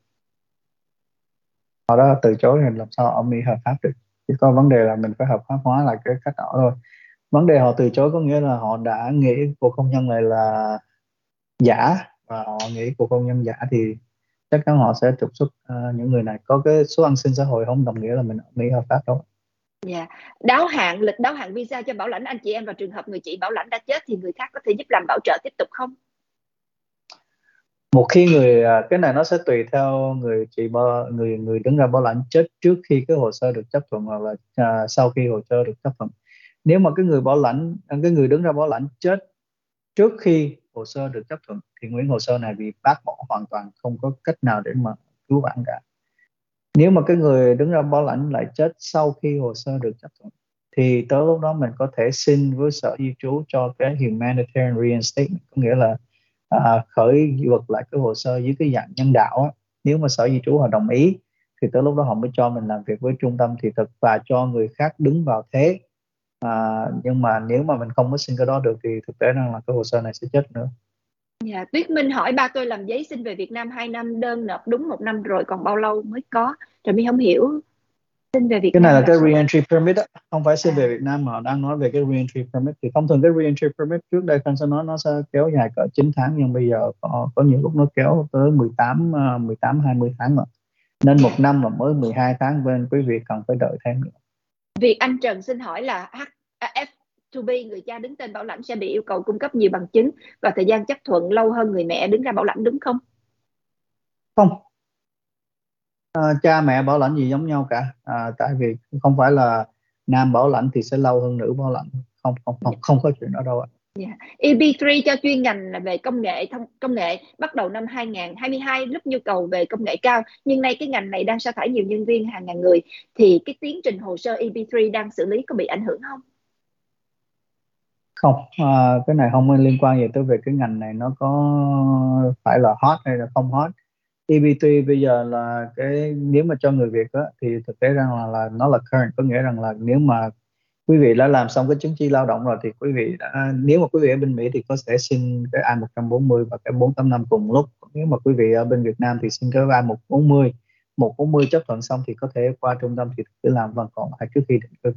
Họ đó từ chối thì làm sao ở Mỹ hợp pháp được? chỉ có vấn đề là mình phải hợp pháp hóa lại cái cách đó thôi vấn đề họ từ chối có nghĩa là họ đã nghĩ cuộc hôn nhân này là giả và họ nghĩ cuộc hôn nhân giả thì chắc chắn họ sẽ trục xuất uh, những người này có cái số an sinh xã hội không đồng nghĩa là mình ở Mỹ hợp pháp đâu Dạ. Yeah. Đáo hạn lịch đáo hạn visa cho bảo lãnh anh chị em và trường hợp người chị bảo lãnh đã chết thì người khác có thể giúp làm bảo trợ tiếp tục không? một khi người à, cái này nó sẽ tùy theo người chị bảo, người người đứng ra bảo lãnh chết trước khi cái hồ sơ được chấp thuận hoặc là à, sau khi hồ sơ được chấp thuận nếu mà cái người bảo lãnh à, cái người đứng ra bảo lãnh chết trước khi hồ sơ được chấp thuận thì nguyên hồ sơ này bị bác bỏ hoàn toàn không có cách nào để mà cứu vãn cả nếu mà cái người đứng ra bảo lãnh lại chết sau khi hồ sơ được chấp thuận thì tới lúc đó mình có thể xin với sở di trú cho cái humanitarian reinstatement có nghĩa là à, khởi vật lại cái hồ sơ dưới cái dạng nhân đạo á. nếu mà sở di trú họ đồng ý thì tới lúc đó họ mới cho mình làm việc với trung tâm thị thực và cho người khác đứng vào thế à, nhưng mà nếu mà mình không có xin cái đó được thì thực tế rằng là cái hồ sơ này sẽ chết nữa. Dạ, Tuyết Minh hỏi ba tôi làm giấy xin về Việt Nam 2 năm đơn nộp đúng một năm rồi còn bao lâu mới có? Rồi mi không hiểu. Xin về Việt cái này là cái reentry permit đó. không phải xin về Việt Nam mà đang nói về cái reentry permit. Thì thông thường cái reentry permit trước đây Khanh sẽ nói nó sẽ kéo dài cỡ 9 tháng nhưng bây giờ có, có nhiều lúc nó kéo tới 18 18 20 tháng rồi. Nên một năm mà mới 12 tháng bên quý vị cần phải đợi thêm nữa Việc anh Trần xin hỏi là H, F to B người cha đứng tên bảo lãnh sẽ bị yêu cầu cung cấp nhiều bằng chứng và thời gian chấp thuận lâu hơn người mẹ đứng ra bảo lãnh đúng không? Không, à, cha mẹ bảo lãnh gì giống nhau cả. À, tại vì không phải là nam bảo lãnh thì sẽ lâu hơn nữ bảo lãnh. Không không không không có chuyện đó đâu ạ. Dạ. Yeah. EB3 cho chuyên ngành là về công nghệ thông công nghệ bắt đầu năm 2022 lúc nhu cầu về công nghệ cao. Nhưng nay cái ngành này đang sa thải nhiều nhân viên hàng ngàn người. Thì cái tiến trình hồ sơ EB3 đang xử lý có bị ảnh hưởng không? Không, à, cái này không liên quan gì tới về cái ngành này. Nó có phải là hot hay là không hot. EB3 bây giờ là cái nếu mà cho người Việt đó, thì thực tế rằng là, là nó là current. Có nghĩa rằng là nếu mà quý vị đã làm xong cái chứng chỉ lao động rồi thì quý vị đã nếu mà quý vị ở bên Mỹ thì có thể xin cái I-140 và cái 485 cùng lúc nếu mà quý vị ở bên Việt Nam thì xin cái I-140 140 chấp thuận xong thì có thể qua trung tâm thì cứ làm văn còn lại trước khi định cư.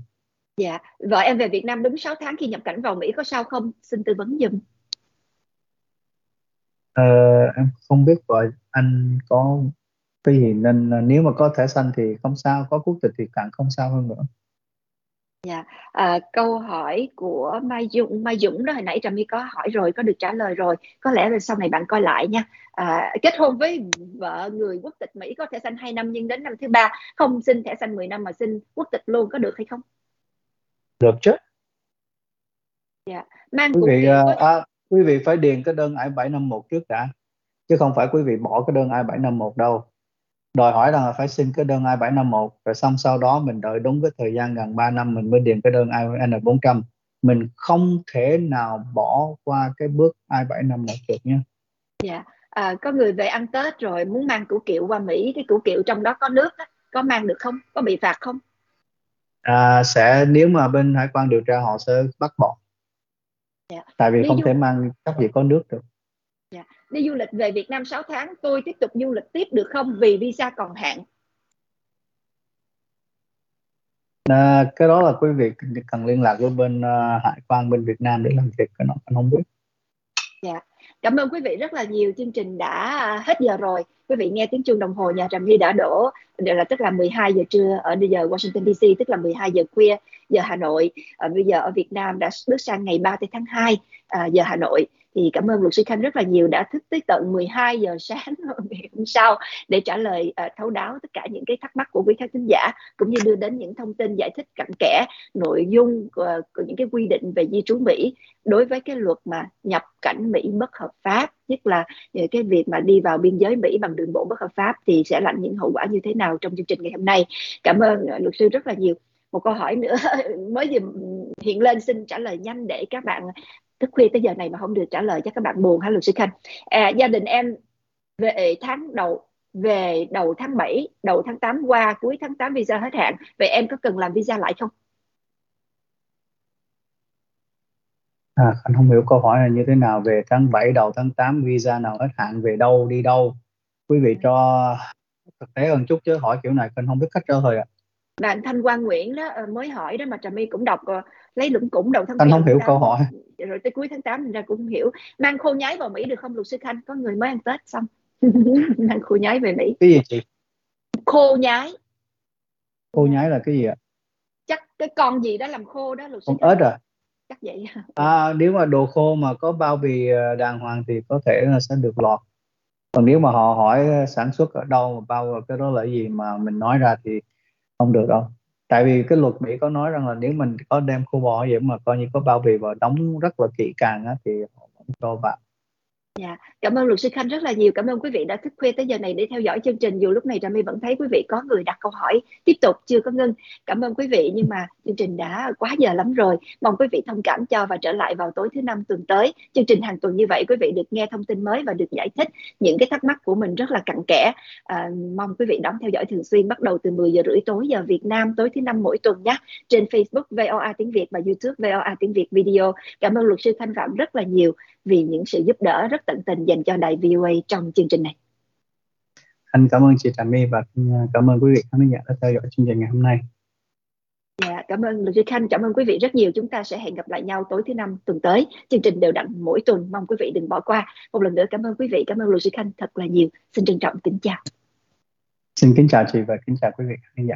Dạ, vợ em về Việt Nam đúng 6 tháng khi nhập cảnh vào Mỹ có sao không? Xin tư vấn giùm. Ờ, em không biết vợ anh có cái gì nên nếu mà có thẻ xanh thì không sao có quốc tịch thì càng không sao hơn nữa Dạ, à, câu hỏi của Mai Dũng, Mai Dũng đó hồi nãy Trà My có hỏi rồi, có được trả lời rồi. Có lẽ là sau này bạn coi lại nha. À, kết hôn với vợ người quốc tịch Mỹ có thể xanh 2 năm nhưng đến năm thứ ba không xin thẻ xanh 10 năm mà xin quốc tịch luôn có được hay không? Được chứ. Dạ. Mang Quý vị à, với à, quý vị phải điền cái đơn I751 trước đã. Chứ không phải quý vị bỏ cái đơn I751 đâu. Đòi hỏi rằng là phải xin cái đơn I751 rồi xong sau đó mình đợi đúng cái thời gian gần 3 năm mình mới điền cái đơn IN400. Mình không thể nào bỏ qua cái bước I751 được nhé. dạ. À, có người về ăn Tết rồi muốn mang củ kiệu qua Mỹ, cái củ kiệu trong đó có nước á, có mang được không? Có bị phạt không? À, sẽ nếu mà bên hải quan điều tra họ sẽ bắt bỏ Dạ. tại vì Đi không du thể mang các gì có nước được đi du lịch về Việt Nam 6 tháng, tôi tiếp tục du lịch tiếp được không vì visa còn hạn? à, cái đó là quý vị cần liên lạc với bên uh, hải quan bên Việt Nam để làm việc cái nó anh không biết Dạ. Cảm ơn quý vị rất là nhiều. Chương trình đã hết giờ rồi. Quý vị nghe tiếng chuông đồng hồ nhà Trà My đã đổ là tức là 12 giờ trưa ở giờ Washington DC tức là 12 giờ khuya giờ Hà Nội. À, bây giờ ở Việt Nam đã bước sang ngày 3 tháng 2 à, giờ Hà Nội thì cảm ơn luật sư Khanh rất là nhiều đã thức tới tận 12 giờ sáng ngày hôm sau để trả lời uh, thấu đáo tất cả những cái thắc mắc của quý khán thính giả cũng như đưa đến những thông tin giải thích cặn kẽ nội dung của, của những cái quy định về di trú Mỹ đối với cái luật mà nhập cảnh Mỹ bất hợp pháp nhất là ờ, cái việc mà đi vào biên giới Mỹ bằng đường bộ bất hợp pháp thì sẽ lãnh những hậu quả như thế nào trong chương trình ngày hôm nay. Cảm ơn uh, luật sư rất là nhiều. Một câu hỏi nữa mới vừa hiện lên xin trả lời nhanh để các bạn thức khuya tới giờ này mà không được trả lời chắc các bạn buồn hả luật sư khanh? À, gia đình em về tháng đầu về đầu tháng 7 đầu tháng 8 qua cuối tháng 8 visa hết hạn. Vậy em có cần làm visa lại không? À, anh không hiểu câu hỏi là như thế nào. Về tháng 7 đầu tháng 8 visa nào hết hạn về đâu đi đâu? Quý vị cho thực tế hơn chút chứ hỏi kiểu này anh không biết cách trả lời ạ. Bạn Thanh Quang Nguyễn đó ờ, mới hỏi đó mà Trà My cũng đọc ờ, lấy lũng củng đầu tháng anh không hiểu câu hỏi. Rồi tới cuối tháng 8 mình ra cũng không hiểu. Mang khô nhái vào Mỹ được không luật sư Khanh? Có người mới ăn Tết xong. Mang khô nhái về Mỹ. Cái gì chị? Khô nhái. Khô nhái là cái gì ạ? Chắc cái con gì đó làm khô đó luật sư con ếch à? Chắc vậy. À nếu mà đồ khô mà có bao bì ờ, đàng hoàng thì có thể là sẽ được lọt. Còn nếu mà họ hỏi sản xuất ở đâu mà bao cái đó là gì mà mình nói ra thì không được đâu tại vì cái luật Mỹ có nói rằng là nếu mình có đem khu bò vậy mà coi như có bao bì và đóng rất là kỹ càng á, thì họ vẫn cho vào. Dạ, cảm ơn luật sư Khanh rất là nhiều. Cảm ơn quý vị đã thức khuya tới giờ này để theo dõi chương trình. Dù lúc này Trà My vẫn thấy quý vị có người đặt câu hỏi tiếp tục chưa có ngưng. Cảm ơn quý vị nhưng mà chương trình đã quá giờ lắm rồi. Mong quý vị thông cảm cho và trở lại vào tối thứ năm tuần tới. Chương trình hàng tuần như vậy quý vị được nghe thông tin mới và được giải thích những cái thắc mắc của mình rất là cặn kẽ. À, mong quý vị đón theo dõi thường xuyên bắt đầu từ 10 giờ rưỡi tối giờ Việt Nam tối thứ năm mỗi tuần nhé. Trên Facebook VOA tiếng Việt và YouTube VOA tiếng Việt video. Cảm ơn luật sư Thanh Phạm rất là nhiều vì những sự giúp đỡ rất tận tình dành cho đài VOA trong chương trình này. Anh cảm ơn chị Trà My và cảm ơn quý vị khán giả đã theo dõi chương trình ngày hôm nay. Dạ, cảm ơn sư Khanh, cảm ơn quý vị rất nhiều. Chúng ta sẽ hẹn gặp lại nhau tối thứ năm tuần tới. Chương trình đều đặn mỗi tuần, mong quý vị đừng bỏ qua. Một lần nữa cảm ơn quý vị, cảm ơn sư Khanh thật là nhiều. Xin trân trọng kính chào. Xin kính chào chị và kính chào quý vị khán giả.